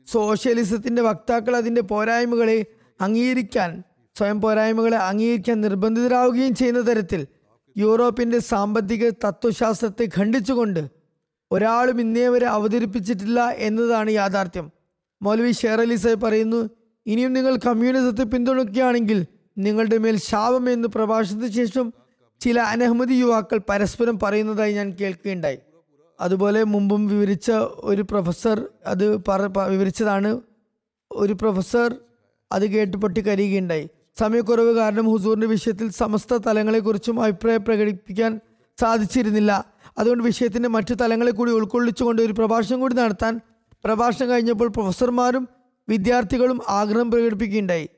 സോഷ്യലിസത്തിന്റെ വക്താക്കൾ അതിന്റെ പോരായ്മകളെ അംഗീകരിക്കാൻ സ്വയം പോരായ്മകളെ അംഗീകരിക്കാൻ നിർബന്ധിതരാവുകയും ചെയ്യുന്ന തരത്തിൽ യൂറോപ്പിന്റെ സാമ്പത്തിക തത്വശാസ്ത്രത്തെ ഖണ്ഡിച്ചുകൊണ്ട് ഒരാളും ഇന്നേ വരെ അവതരിപ്പിച്ചിട്ടില്ല എന്നതാണ് യാഥാർത്ഥ്യം. മൗലവി ഷേർ അലി സാഹിബ് പറയുന്നു ഇനിയും നിങ്ങൾ കമ്മ്യൂണിസത്തെ പിന്തുണയ്ക്കുകയാണെങ്കിൽ നിങ്ങളുടെ മേൽ ശാപം എന്ന് പ്രഭാഷണത്തിന് ശേഷം ചില അനഹമ്മദി യുവാക്കൾ പരസ്പരം പറയുന്നതായി ഞാൻ കേൾക്കുകയുണ്ടായി. അതുപോലെ മുമ്പും വിവരിച്ച ഒരു പ്രൊഫസർ അത് വിവരിച്ചതാണ്. ഒരു പ്രൊഫസർ അത് കേട്ട് പൊട്ടി കരയുകയുണ്ടായി. സമയക്കുറവ് കാരണം ഹുസൂറിന്റെ വിഷയത്തിൽ സമസ്ത തലങ്ങളെക്കുറിച്ചും അഭിപ്രായം പ്രകടിപ്പിക്കാൻ സാധിച്ചിരുന്നില്ല. അതുകൊണ്ട് വിഷയത്തിന്റെ മറ്റു തലങ്ങളെ കൂടി ഉൾക്കൊള്ളിച്ചുകൊണ്ട് ഒരു പ്രഭാഷണം കൂടി നടത്താൻ പ്രഭാഷണം കഴിഞ്ഞപ്പോൾ പ്രൊഫസർമാരും വിദ്യാർത്ഥികളും ആഗ്രഹം പ്രകടിപ്പിക്കുകയുണ്ടായി.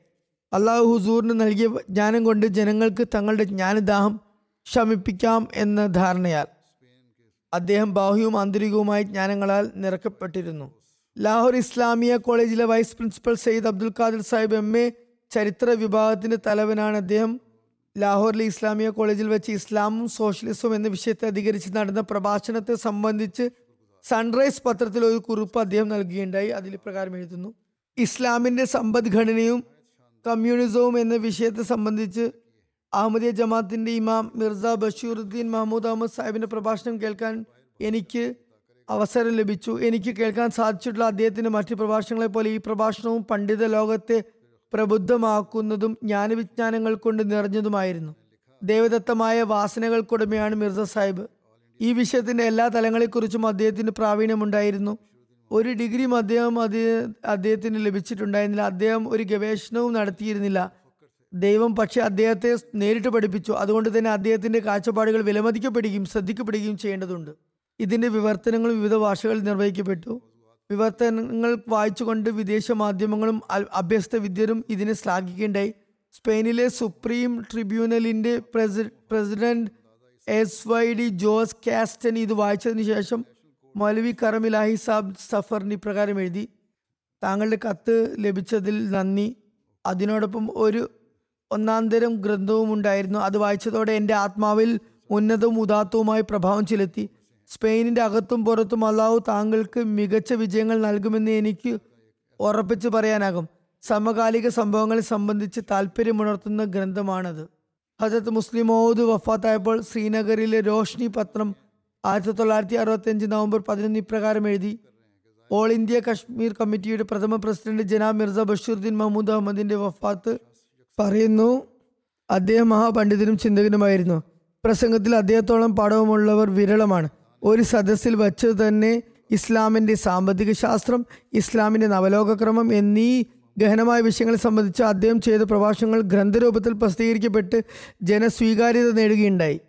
അള്ളാഹു ഹുസൂറിന് നൽകിയ ജ്ഞാനം കൊണ്ട് ജനങ്ങൾക്ക് തങ്ങളുടെ ജ്ഞാനദാഹം ശമിപ്പിക്കാം എന്ന ധാരണയാൽ അദ്ദേഹം ബാഹ്യവും ആന്തരികവുമായ ജ്ഞാനങ്ങളാൽ നിറക്കപ്പെട്ടിരുന്നു. ലാഹോർ ഇസ്ലാമിയ കോളേജിലെ vice principal Syed Abdul Qadir Sahib M A ചരിത്ര വിഭാഗത്തിന്റെ തലവനാണ് അദ്ദേഹം. ലാഹോറിലെ ഇസ്ലാമിയ കോളേജിൽ വെച്ച് ഇസ്ലാമും സോഷ്യലിസവും എന്ന വിഷയത്തെ അധികരിച്ച് നടന്ന പ്രഭാഷണത്തെ സംബന്ധിച്ച് സൺറൈസ് പത്രത്തിൽ ഒരു കുറിപ്പ് അദ്ദേഹം നൽകുകയുണ്ടായി അതിൽ പ്രകാരം എഴുതുന്നു. ഇസ്ലാമിന്റെ സമ്പദ്ഘടനയും കമ്മ്യൂണിസവും എന്ന വിഷയത്തെ സംബന്ധിച്ച് അഹമ്മദിയ ജമാഅത്തിന്റെ ഇമാം മിർസ ബഷീറുദ്ദീൻ മഹമ്മൂദ് അഹമ്മദ് സാഹിബിന്റെ പ്രഭാഷണം കേൾക്കാൻ എനിക്ക് അവസരം ലഭിച്ചു. എനിക്ക് കേൾക്കാൻ സാധിച്ചിട്ടുള്ള അദ്ദേഹത്തിന്റെ മറ്റു പ്രഭാഷണങ്ങളെ പോലെ ഈ പ്രഭാഷണവും പണ്ഡിത ലോകത്തെ പ്രബുദ്ധമാക്കുന്നതും ജ്ഞാനവിജ്ഞാനങ്ങൾ കൊണ്ട് നിറഞ്ഞതുമായിരുന്നു. ദേവദത്തമായ വാസനകൾക്കുടമയാണ് മിർസ സാഹിബ്. ഈ വിഷയത്തിന്റെ എല്ലാ തലങ്ങളെക്കുറിച്ചും അദ്ദേഹത്തിന് പ്രാവീണ്യമുണ്ടായിരുന്നു. ഒരു ഡിഗ്രിയും അദ്ദേഹം അദ്ദേഹത്തിന് ലഭിച്ചിട്ടുണ്ടായിരുന്നില്ല. അദ്ദേഹം ഒരു ഗവേഷണവും നടത്തിയിരുന്നില്ല. ദൈവം പക്ഷെ അദ്ദേഹത്തെ നേരിട്ട് പഠിപ്പിച്ചു. അതുകൊണ്ട് തന്നെ അദ്ദേഹത്തിന്റെ കാഴ്ചപ്പാടുകൾ വിലമതിക്കപ്പെടുകയും ശ്രദ്ധിക്കപ്പെടുകയും ചെയ്യേണ്ടതുണ്ട്. ഇതിന്റെ വിവർത്തനങ്ങൾ വിവിധ ഭാഷകളിൽ നിർവഹിക്കപ്പെട്ടു. വിവർത്തനങ്ങൾ വായിച്ചുകൊണ്ട് വിദേശ മാധ്യമങ്ങളും അഭ്യസ്ത വിദ്യരും ഇതിനെ ശ്ലാഘിക്കേണ്ടായി. സ്പെയിനിലെ സുപ്രീം ട്രിബ്യൂണലിന്റെ പ്രസി- president S Y D Jose Castan ഇത് വായിച്ചതിന് ശേഷം മൗലവി കറമിലാഹി സാബ് സഫറിന് ഇപ്രകാരം എഴുതി. താങ്കളുടെ കത്ത് ലഭിച്ചതിൽ നന്ദി. അതിനോടൊപ്പം ഒരു ഒന്നാന്തരം ഗ്രന്ഥവും ഉണ്ടായിരുന്നു. അത് വായിച്ചതോടെ എന്റെ ആത്മാവിൽ ഉന്നതവും ഉദാത്തവുമായ പ്രഭാവം ചെലുത്തി. സ്പെയിനിന്റെ അകത്തും പുറത്തും അള്ളാഹു താങ്കൾക്ക് മികച്ച വിജയങ്ങൾ നൽകുമെന്ന് എനിക്ക് ഉറപ്പിച്ചു പറയാനാകും. സമകാലിക സംഭവങ്ങളെ സംബന്ധിച്ച് താല്പര്യമുണർത്തുന്ന ഗ്രന്ഥമാണത്. ഹജത് മുസ്ലിം മൗദ് വഫാത്തായപ്പോൾ ശ്രീനഗറിലെ രോഷ്നി പത്രം ആയിരത്തി തൊള്ളായിരത്തി അറുപത്തി അഞ്ച് നവംബർ പതിനൊന്ന് ഇപ്രകാരം എഴുതി. ഓൾ ഇന്ത്യ കശ്മീർ കമ്മിറ്റിയുടെ പ്രഥമ പ്രസിഡന്റ് ജനാബ് മിർസ ബഷീറുദ്ദീൻ മഹ്മൂദ് അഹമ്മദിന്റെ വഫാത്ത് പറയുന്നു അദ്ദേഹം മഹാപണ്ഡിതനും ചിന്തകനുമായിരുന്നു. പ്രസംഗത്തിൽ അദ്ദേഹത്തോളം പാഠവുമുള്ളവർ വിരളമാണ്. ഒരു സദസ്സിൽ വച്ച് തന്നെ ഇസ്ലാമിന്റെ സാമ്പത്തിക ശാസ്ത്രം ഇസ്ലാമിന്റെ നവലോകക്രമം എന്നീ ഗഹനമായ വിഷയങ്ങളെ സംബന്ധിച്ച് അദ്ദേഹം ചെയ്ത പ്രഭാഷണങ്ങൾ ഗ്രന്ഥരൂപത്തിൽ പ്രസിദ്ധീകരിക്കപ്പെട്ട് ജനസ്വീകാര്യത നേടുകയുണ്ടായി.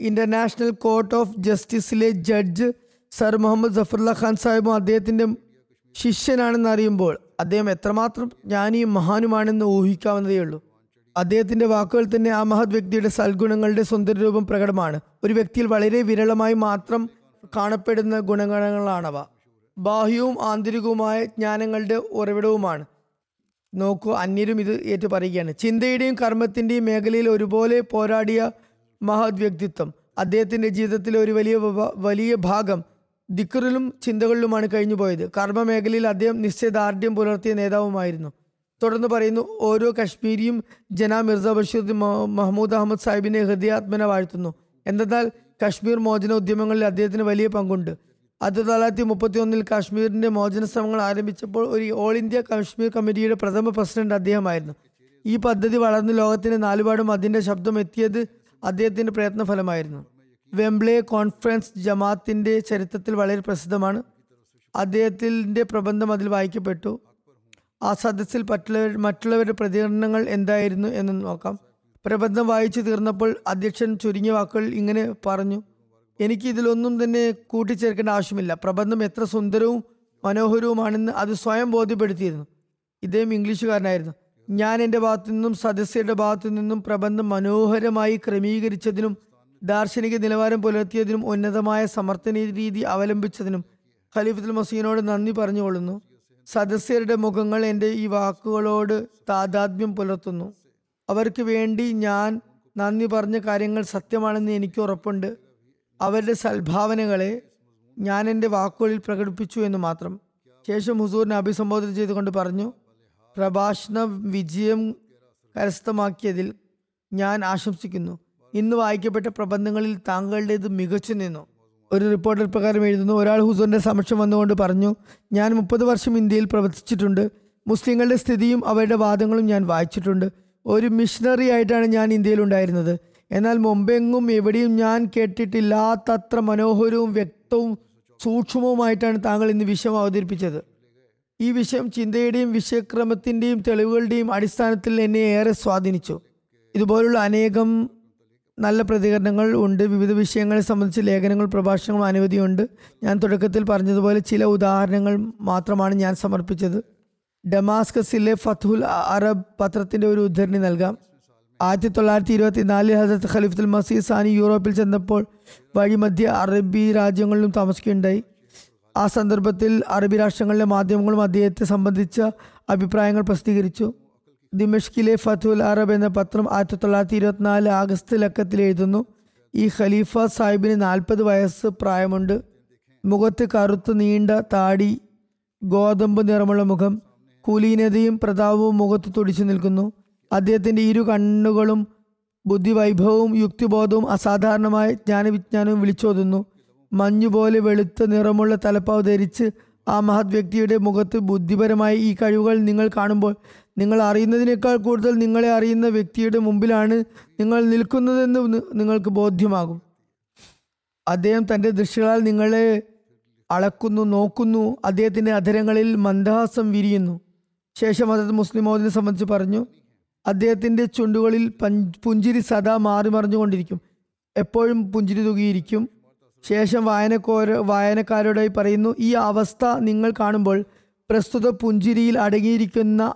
ഇന്റർനാഷണൽ കോർട്ട് ഓഫ് ജസ്റ്റിസിലെ ജഡ്ജ് സർ മുഹമ്മദ് ജഫറുല്ല ഖാൻ സാഹിബും അദ്ദേഹത്തിന്റെ ശിഷ്യനാണെന്ന് അറിയുമ്പോൾ അദ്ദേഹം എത്രമാത്രം ജ്ഞാനിയും മഹാനുമാണെന്ന് ഊഹിക്കാവുന്നതേ ഉള്ളൂ. അദ്ദേഹത്തിന്റെ വാക്കുകൾ തന്നെ ആ മഹത് വ്യക്തിയുടെ സൽഗുണങ്ങളുടെ സുന്ദര രൂപം പ്രകടമാണ്. ഒരു വ്യക്തിയിൽ വളരെ വിരളമായി മാത്രം കാണപ്പെടുന്ന ഗുണഗണങ്ങളാണവ. ബാഹ്യവും ആന്തരികവുമായ ജ്ഞാനങ്ങളുടെ ഉറവിടവുമാണ്. നോക്കൂ അന്യരും ഇത് ഏറ്റു പറയുകയാണ് ചിന്തയുടെയും കർമ്മത്തിന്റെയും മേഖലയിൽ ഒരുപോലെ പോരാടിയ മഹത് വ്യക്തിത്വം. അദ്ദേഹത്തിന്റെ ജീവിതത്തിലെ ഒരു വലിയ വലിയ ഭാഗം ദിക്കറിലും ചിന്തകളിലുമാണ് കഴിഞ്ഞുപോയത്. കർമ്മ മേഖലയിൽ അദ്ദേഹം നിശ്ചയദാർഢ്യം പുലർത്തിയ നേതാവുമായിരുന്നു. തുടർന്ന് പറയുന്നു ഓരോ കശ്മീരിയും ജനാ മിർസ ബഷീർ മഹ- മഹ്മൂദ് അഹമ്മദ് സാഹിബിനെ ഹൃദയാത്മന വാഴ്ത്തുന്നു. എന്തെന്നാൽ കശ്മീർ മോചന ഉദ്യമങ്ങളിൽ അദ്ദേഹത്തിന് വലിയ പങ്കുണ്ട്. ആയിരത്തി തൊള്ളായിരത്തി മുപ്പത്തി ഒന്നിൽ കാശ്മീരിന്റെ മോചന ശ്രമങ്ങൾ ആരംഭിച്ചപ്പോൾ ഒരു ഓൾ ഇന്ത്യ കാശ്മീർ കമ്മിറ്റിയുടെ പ്രഥമ പ്രസിഡന്റ് അദ്ദേഹമായിരുന്നു. ഈ പദ്ധതി വളർന്ന് ലോകത്തിന്റെ നാലുപാടും അതിന്റെ ശബ്ദം എത്തിയത് അദ്ദേഹത്തിന്റെ പ്രയത്ന ഫലമായിരുന്നു വെംബ്ലെ കോൺഫറൻസ് ജമാഅത്തിന്റെ ചരിത്രത്തിൽ വളരെ പ്രസിദ്ധമാണ്. അദ്ദേഹത്തിന്റെ പ്രബന്ധം അതിൽ വായിക്കപ്പെട്ടു. ആ സദസ്സിൽ മറ്റുള്ളവർ മറ്റുള്ളവരുടെ പ്രതികരണങ്ങൾ എന്തായിരുന്നു എന്ന് നോക്കാം. പ്രബന്ധം വായിച്ചു തീർന്നപ്പോൾ അധ്യക്ഷൻ ചുരുങ്ങിയ വാക്കുകൾ ഇങ്ങനെ പറഞ്ഞു. എനിക്ക് ഇതിലൊന്നും തന്നെ കൂട്ടിച്ചേർക്കേണ്ട ആവശ്യമില്ല. പ്രബന്ധം എത്ര സുന്ദരവും മനോഹരവുമാണെന്ന് അത് സ്വയം ബോധ്യപ്പെടുത്തിയിരുന്നു. ഇദ്ദേഹം ഇംഗ്ലീഷുകാരനായിരുന്നു. ഞാൻ എന്റെ ഭാഗത്തു നിന്നും സദസ്യരുടെ ഭാഗത്തു നിന്നും പ്രബന്ധം മനോഹരമായി ക്രമീകരിച്ചതിനും ദാർശനിക നിലവാരം പുലർത്തിയതിനും ഉന്നതമായ സമർത്ഥന രീതി അവലംബിച്ചതിനും ഖലീഫുൽ മസീനോട് നന്ദി പറഞ്ഞുകൊള്ളുന്നു. സദസ്യരുടെ മുഖങ്ങൾ എന്റെ ഈ വാക്കുകളോട് താതാത്മ്യം പുലർത്തുന്നു. അവർക്ക് വേണ്ടി ഞാൻ നന്ദി പറഞ്ഞ കാര്യങ്ങൾ സത്യമാണെന്ന് എനിക്ക് ഉറപ്പുണ്ട്. അവരുടെ സൽഭാവനകളെ ഞാൻ എന്റെ വാക്കുകളിൽ പ്രകടിപ്പിച്ചു എന്ന് മാത്രം. ശേഷം ഹുസൂറിനെ അഭിസംബോധന ചെയ്തുകൊണ്ട് പറഞ്ഞു പ്രഭാഷണ വിജയം കരസ്ഥമാക്കിയതിൽ ഞാൻ ആശംസിക്കുന്നു. ഇന്ന് വായിക്കപ്പെട്ട പ്രബന്ധങ്ങളിൽ താങ്കളുടേത് മികച്ചു നിന്നു. ഒരു റിപ്പോർട്ടർ പ്രകാരം എഴുതുന്നു ഒരാൾ ഹുസൂറിന്റെ സമക്ഷം വന്നുകൊണ്ട് പറഞ്ഞു ഞാൻ മുപ്പത് വർഷം ഇന്ത്യയിൽ പ്രവർത്തിച്ചിട്ടുണ്ട്. മുസ്ലിങ്ങളുടെ സ്ഥിതിയും അവരുടെ വാദങ്ങളും ഞാൻ വായിച്ചിട്ടുണ്ട്. ഒരു മിഷണറി ആയിട്ടാണ് ഞാൻ ഇന്ത്യയിൽ ഉണ്ടായിരുന്നത് എന്നാൽ മുമ്പെങ്ങും എവിടെയും ഞാൻ കേട്ടിട്ടില്ലാത്തത്ര മനോഹരവും വ്യക്തവും സൂക്ഷ്മവുമായിട്ടാണ് താങ്കൾ ഇന്ന് വിഷയം അവതരിപ്പിച്ചത്. ഈ വിഷയം ചിന്തയുടെയും വിഷയക്രമത്തിന്റെയും തെളിവുകളുടെയും അടിസ്ഥാനത്തിൽ എന്നെ ഏറെ സ്വാധീനിച്ചു. ഇതുപോലുള്ള അനേകം നല്ല പ്രതികരണങ്ങൾ ഉണ്ട്. വിവിധ വിഷയങ്ങളെ സംബന്ധിച്ച് ലേഖനങ്ങൾ പ്രഭാഷണങ്ങൾ അനവധിയുണ്ട് ഞാൻ തുടക്കത്തിൽ പറഞ്ഞതുപോലെ ചില ഉദാഹരണങ്ങൾ മാത്രമാണ് ഞാൻ സമർപ്പിച്ചത്. ഡമാസ്കസിലെ ഫത്തുൽ അറബ് പത്രത്തിന്റെ ഒരു ഉദ്ധരണി നൽകാം. ആയിരത്തി തൊള്ളായിരത്തി ഇരുപത്തി നാലിൽ ഹസരത്ത് ഖലീഫുൽ മസീദ് സാനി യൂറോപ്പിൽ ചെന്നപ്പോൾ വഴിമധ്യ അറബി രാജ്യങ്ങളിലും താമസിക്കുകയുണ്ടായി. ആ സന്ദർഭത്തിൽ അറബി രാഷ്ട്രങ്ങളിലെ മാധ്യമങ്ങളും അദ്ദേഹത്തെ സംബന്ധിച്ച അഭിപ്രായങ്ങൾ പ്രസിദ്ധീകരിച്ചു. ദിമഷ്കിലെ ഫത്തുൽ അറബ് എന്ന പത്രം ആയിരത്തി തൊള്ളായിരത്തി ഇരുപത്തിനാല് ആഗസ്റ്റ് ലക്കത്തിൽ എഴുതുന്നു. ഈ ഖലീഫ സാഹിബിന് നാൽപ്പത് വയസ്സ് പ്രായമുണ്ട്. മുഖത്ത് കറുത്ത് നീണ്ട താടി ഗോതമ്പ് നിറമുള്ള മുഖം കുലീനതയും പ്രതാപവും മുഖത്ത് തുടിച്ചു നിൽക്കുന്നു. അദ്ദേഹത്തിന്റെ ഇരു കണ്ണുകളും ബുദ്ധിവൈഭവവും യുക്തിബോധവും അസാധാരണമായ ജ്ഞാനവിജ്ഞാനവും വിളിച്ചോതുന്നു. മഞ്ഞുപോലെ വെളുത്ത നിറമുള്ള തലപ്പാവ് ധരിച്ച് ആ മഹത് വ്യക്തിയുടെ മുഖത്ത് ബുദ്ധിപരമായ ഈ കഴിവുകൾ നിങ്ങൾ കാണുമ്പോൾ നിങ്ങൾ അറിയുന്നതിനേക്കാൾ കൂടുതൽ നിങ്ങളെ അറിയുന്ന വ്യക്തിയുടെ മുമ്പിലാണ് നിങ്ങൾ നിൽക്കുന്നതെന്ന് നിങ്ങൾക്ക് ബോധ്യമാകും. അദ്ദേഹം തന്റെ ദൃശ്യങ്ങളാൽ നിങ്ങളെ അളക്കുന്നു നോക്കുന്നു അദ്ദേഹത്തിന്റെ അധരങ്ങളിൽ മന്ദഹാസം വിരിയുന്നു. ശേഷം അതത് മുസ്ലിം മോദിനെ സംബന്ധിച്ച് പറഞ്ഞു അദ്ദേഹത്തിന്റെ ചുണ്ടുകളിൽ പുഞ്ചിരി സദാ മാറി മറിഞ്ഞുകൊണ്ടിരിക്കും. എപ്പോഴും പുഞ്ചിരി തുകിയിരിക്കും. ശേഷം വായനക്കോര വായനക്കാരോടായി പറയുന്നു ഈ അവസ്ഥ നിങ്ങൾ കാണുമ്പോൾ പ്രസ്തുത പുഞ്ചിരിയിൽ അടങ്ങിയിരിക്കുന്ന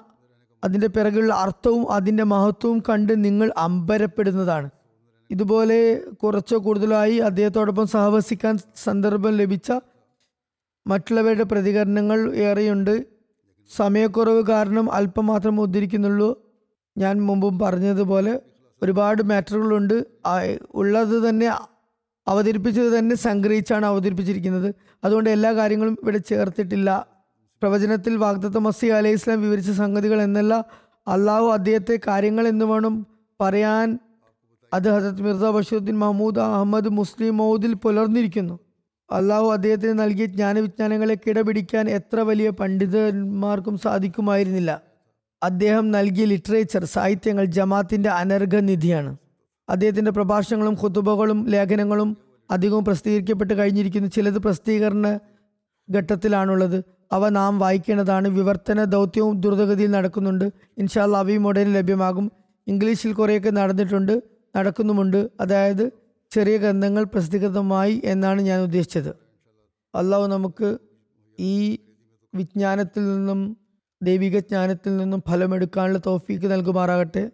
അതിന്റെ പിറകുള്ള അർത്ഥവും അതിന്റെ മഹത്വവും കണ്ട് നിങ്ങൾ അമ്പരപ്പെടുന്നതാണ്. ഇതുപോലെ കുറച്ചോ കൂടുതലായി അദ്ദേഹത്തോടൊപ്പം സഹവസിക്കാൻ സന്ദർഭം ലഭിച്ച മറ്റുള്ളവരുടെ പ്രതികരണങ്ങൾ ഏറെയുണ്ട്. സമയക്കുറവ് കാരണം അല്പം മാത്രം ഉദ്ധരിക്കുന്നുള്ളൂ. ഞാൻ മുമ്പും പറഞ്ഞതുപോലെ ഒരുപാട് മാറ്ററുകളുണ്ട്. ഉള്ളത് തന്നെ അവതരിപ്പിച്ചത് തന്നെ സംഗ്രഹിച്ചാണ് അവതരിപ്പിച്ചിരിക്കുന്നത്. അതുകൊണ്ട് എല്ലാ കാര്യങ്ങളും ഇവിടെ ചേർത്തിട്ടില്ല. പ്രവചനത്തിൽ വാഗ്ദത്ത മസി അലൈഹി ഇസ്ലാം വിവരിച്ച സംഗതികൾ എന്നല്ല. അള്ളാഹു അദ്ദേഹത്തെ കാര്യങ്ങൾ എന്ന് വേണം പറയാൻ. അത് ഹസരത് മിർസ ബഷീറുദ്ദീൻ മഹമ്മൂദ് അഹമ്മദ് മുസ്ലിം മൗദിൽ പുലർന്നിരിക്കുന്നു. അള്ളാഹു അദ്ദേഹത്തിന് നൽകിയ ജ്ഞാനവിജ്ഞാനങ്ങളെ കിടപിടിക്കാൻ എത്ര വലിയ പണ്ഡിതന്മാർക്കും സാധിക്കുമായിരുന്നില്ല. അദ്ദേഹം നൽകിയ ലിറ്ററേച്ചർ സാഹിത്യങ്ങൾ ജമാത്തിന്റെ അനർഘനിധിയാണ്. അദ്ദേഹത്തിന്റെ പ്രഭാഷണങ്ങളും കുത്തുബകളും ലേഖനങ്ങളും അധികവും പ്രസിദ്ധീകരിക്കപ്പെട്ട് കഴിഞ്ഞിരിക്കുന്നു ചിലത് പ്രസിദ്ധീകരണ ഘട്ടത്തിലാണുള്ളത്. അവ നാം വായിക്കേണ്ടതാണ്. വിവർത്തന ദൗത്യവും ദ്രുതഗതിയിൽ നടക്കുന്നുണ്ട്. ഇൻഷാല്ല അവയും ഉടനെ ലഭ്യമാകും. ഇംഗ്ലീഷിൽ കുറേയൊക്കെ നടന്നിട്ടുണ്ട് നടക്കുന്നുമുണ്ട്. അതായത് ചെറിയ ഗ്രന്ഥങ്ങൾ പ്രസിദ്ധീകൃതമായി എന്നാണ് ഞാൻ ഉദ്ദേശിച്ചത്. അള്ളാഹു നമുക്ക് ഈ വിജ്ഞാനത്തിൽ നിന്നും ദൈവിക ജ്ഞാനത്തിൽ നിന്നും ഫലമെടുക്കാനുള്ള തോഫീക്ക് നൽകുമാറാകട്ടെ.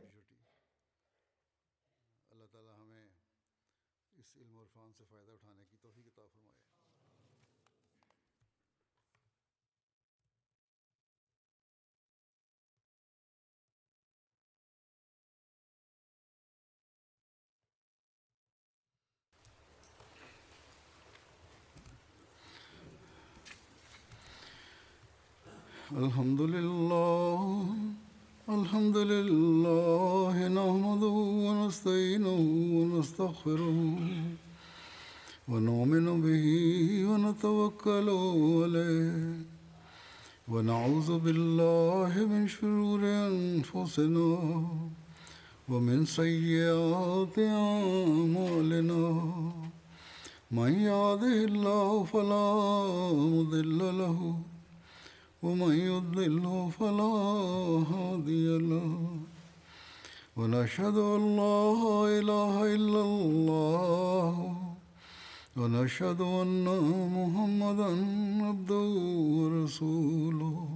ونعوذ بالله من شرور أنفسنا ومن سيئات أعمالنا. من يهده الله فلا مضل له ومن يضلله فلا هادي له. ونشهد أن لا إله إلا الله. ونشهد أن محمدا عبده ورسوله.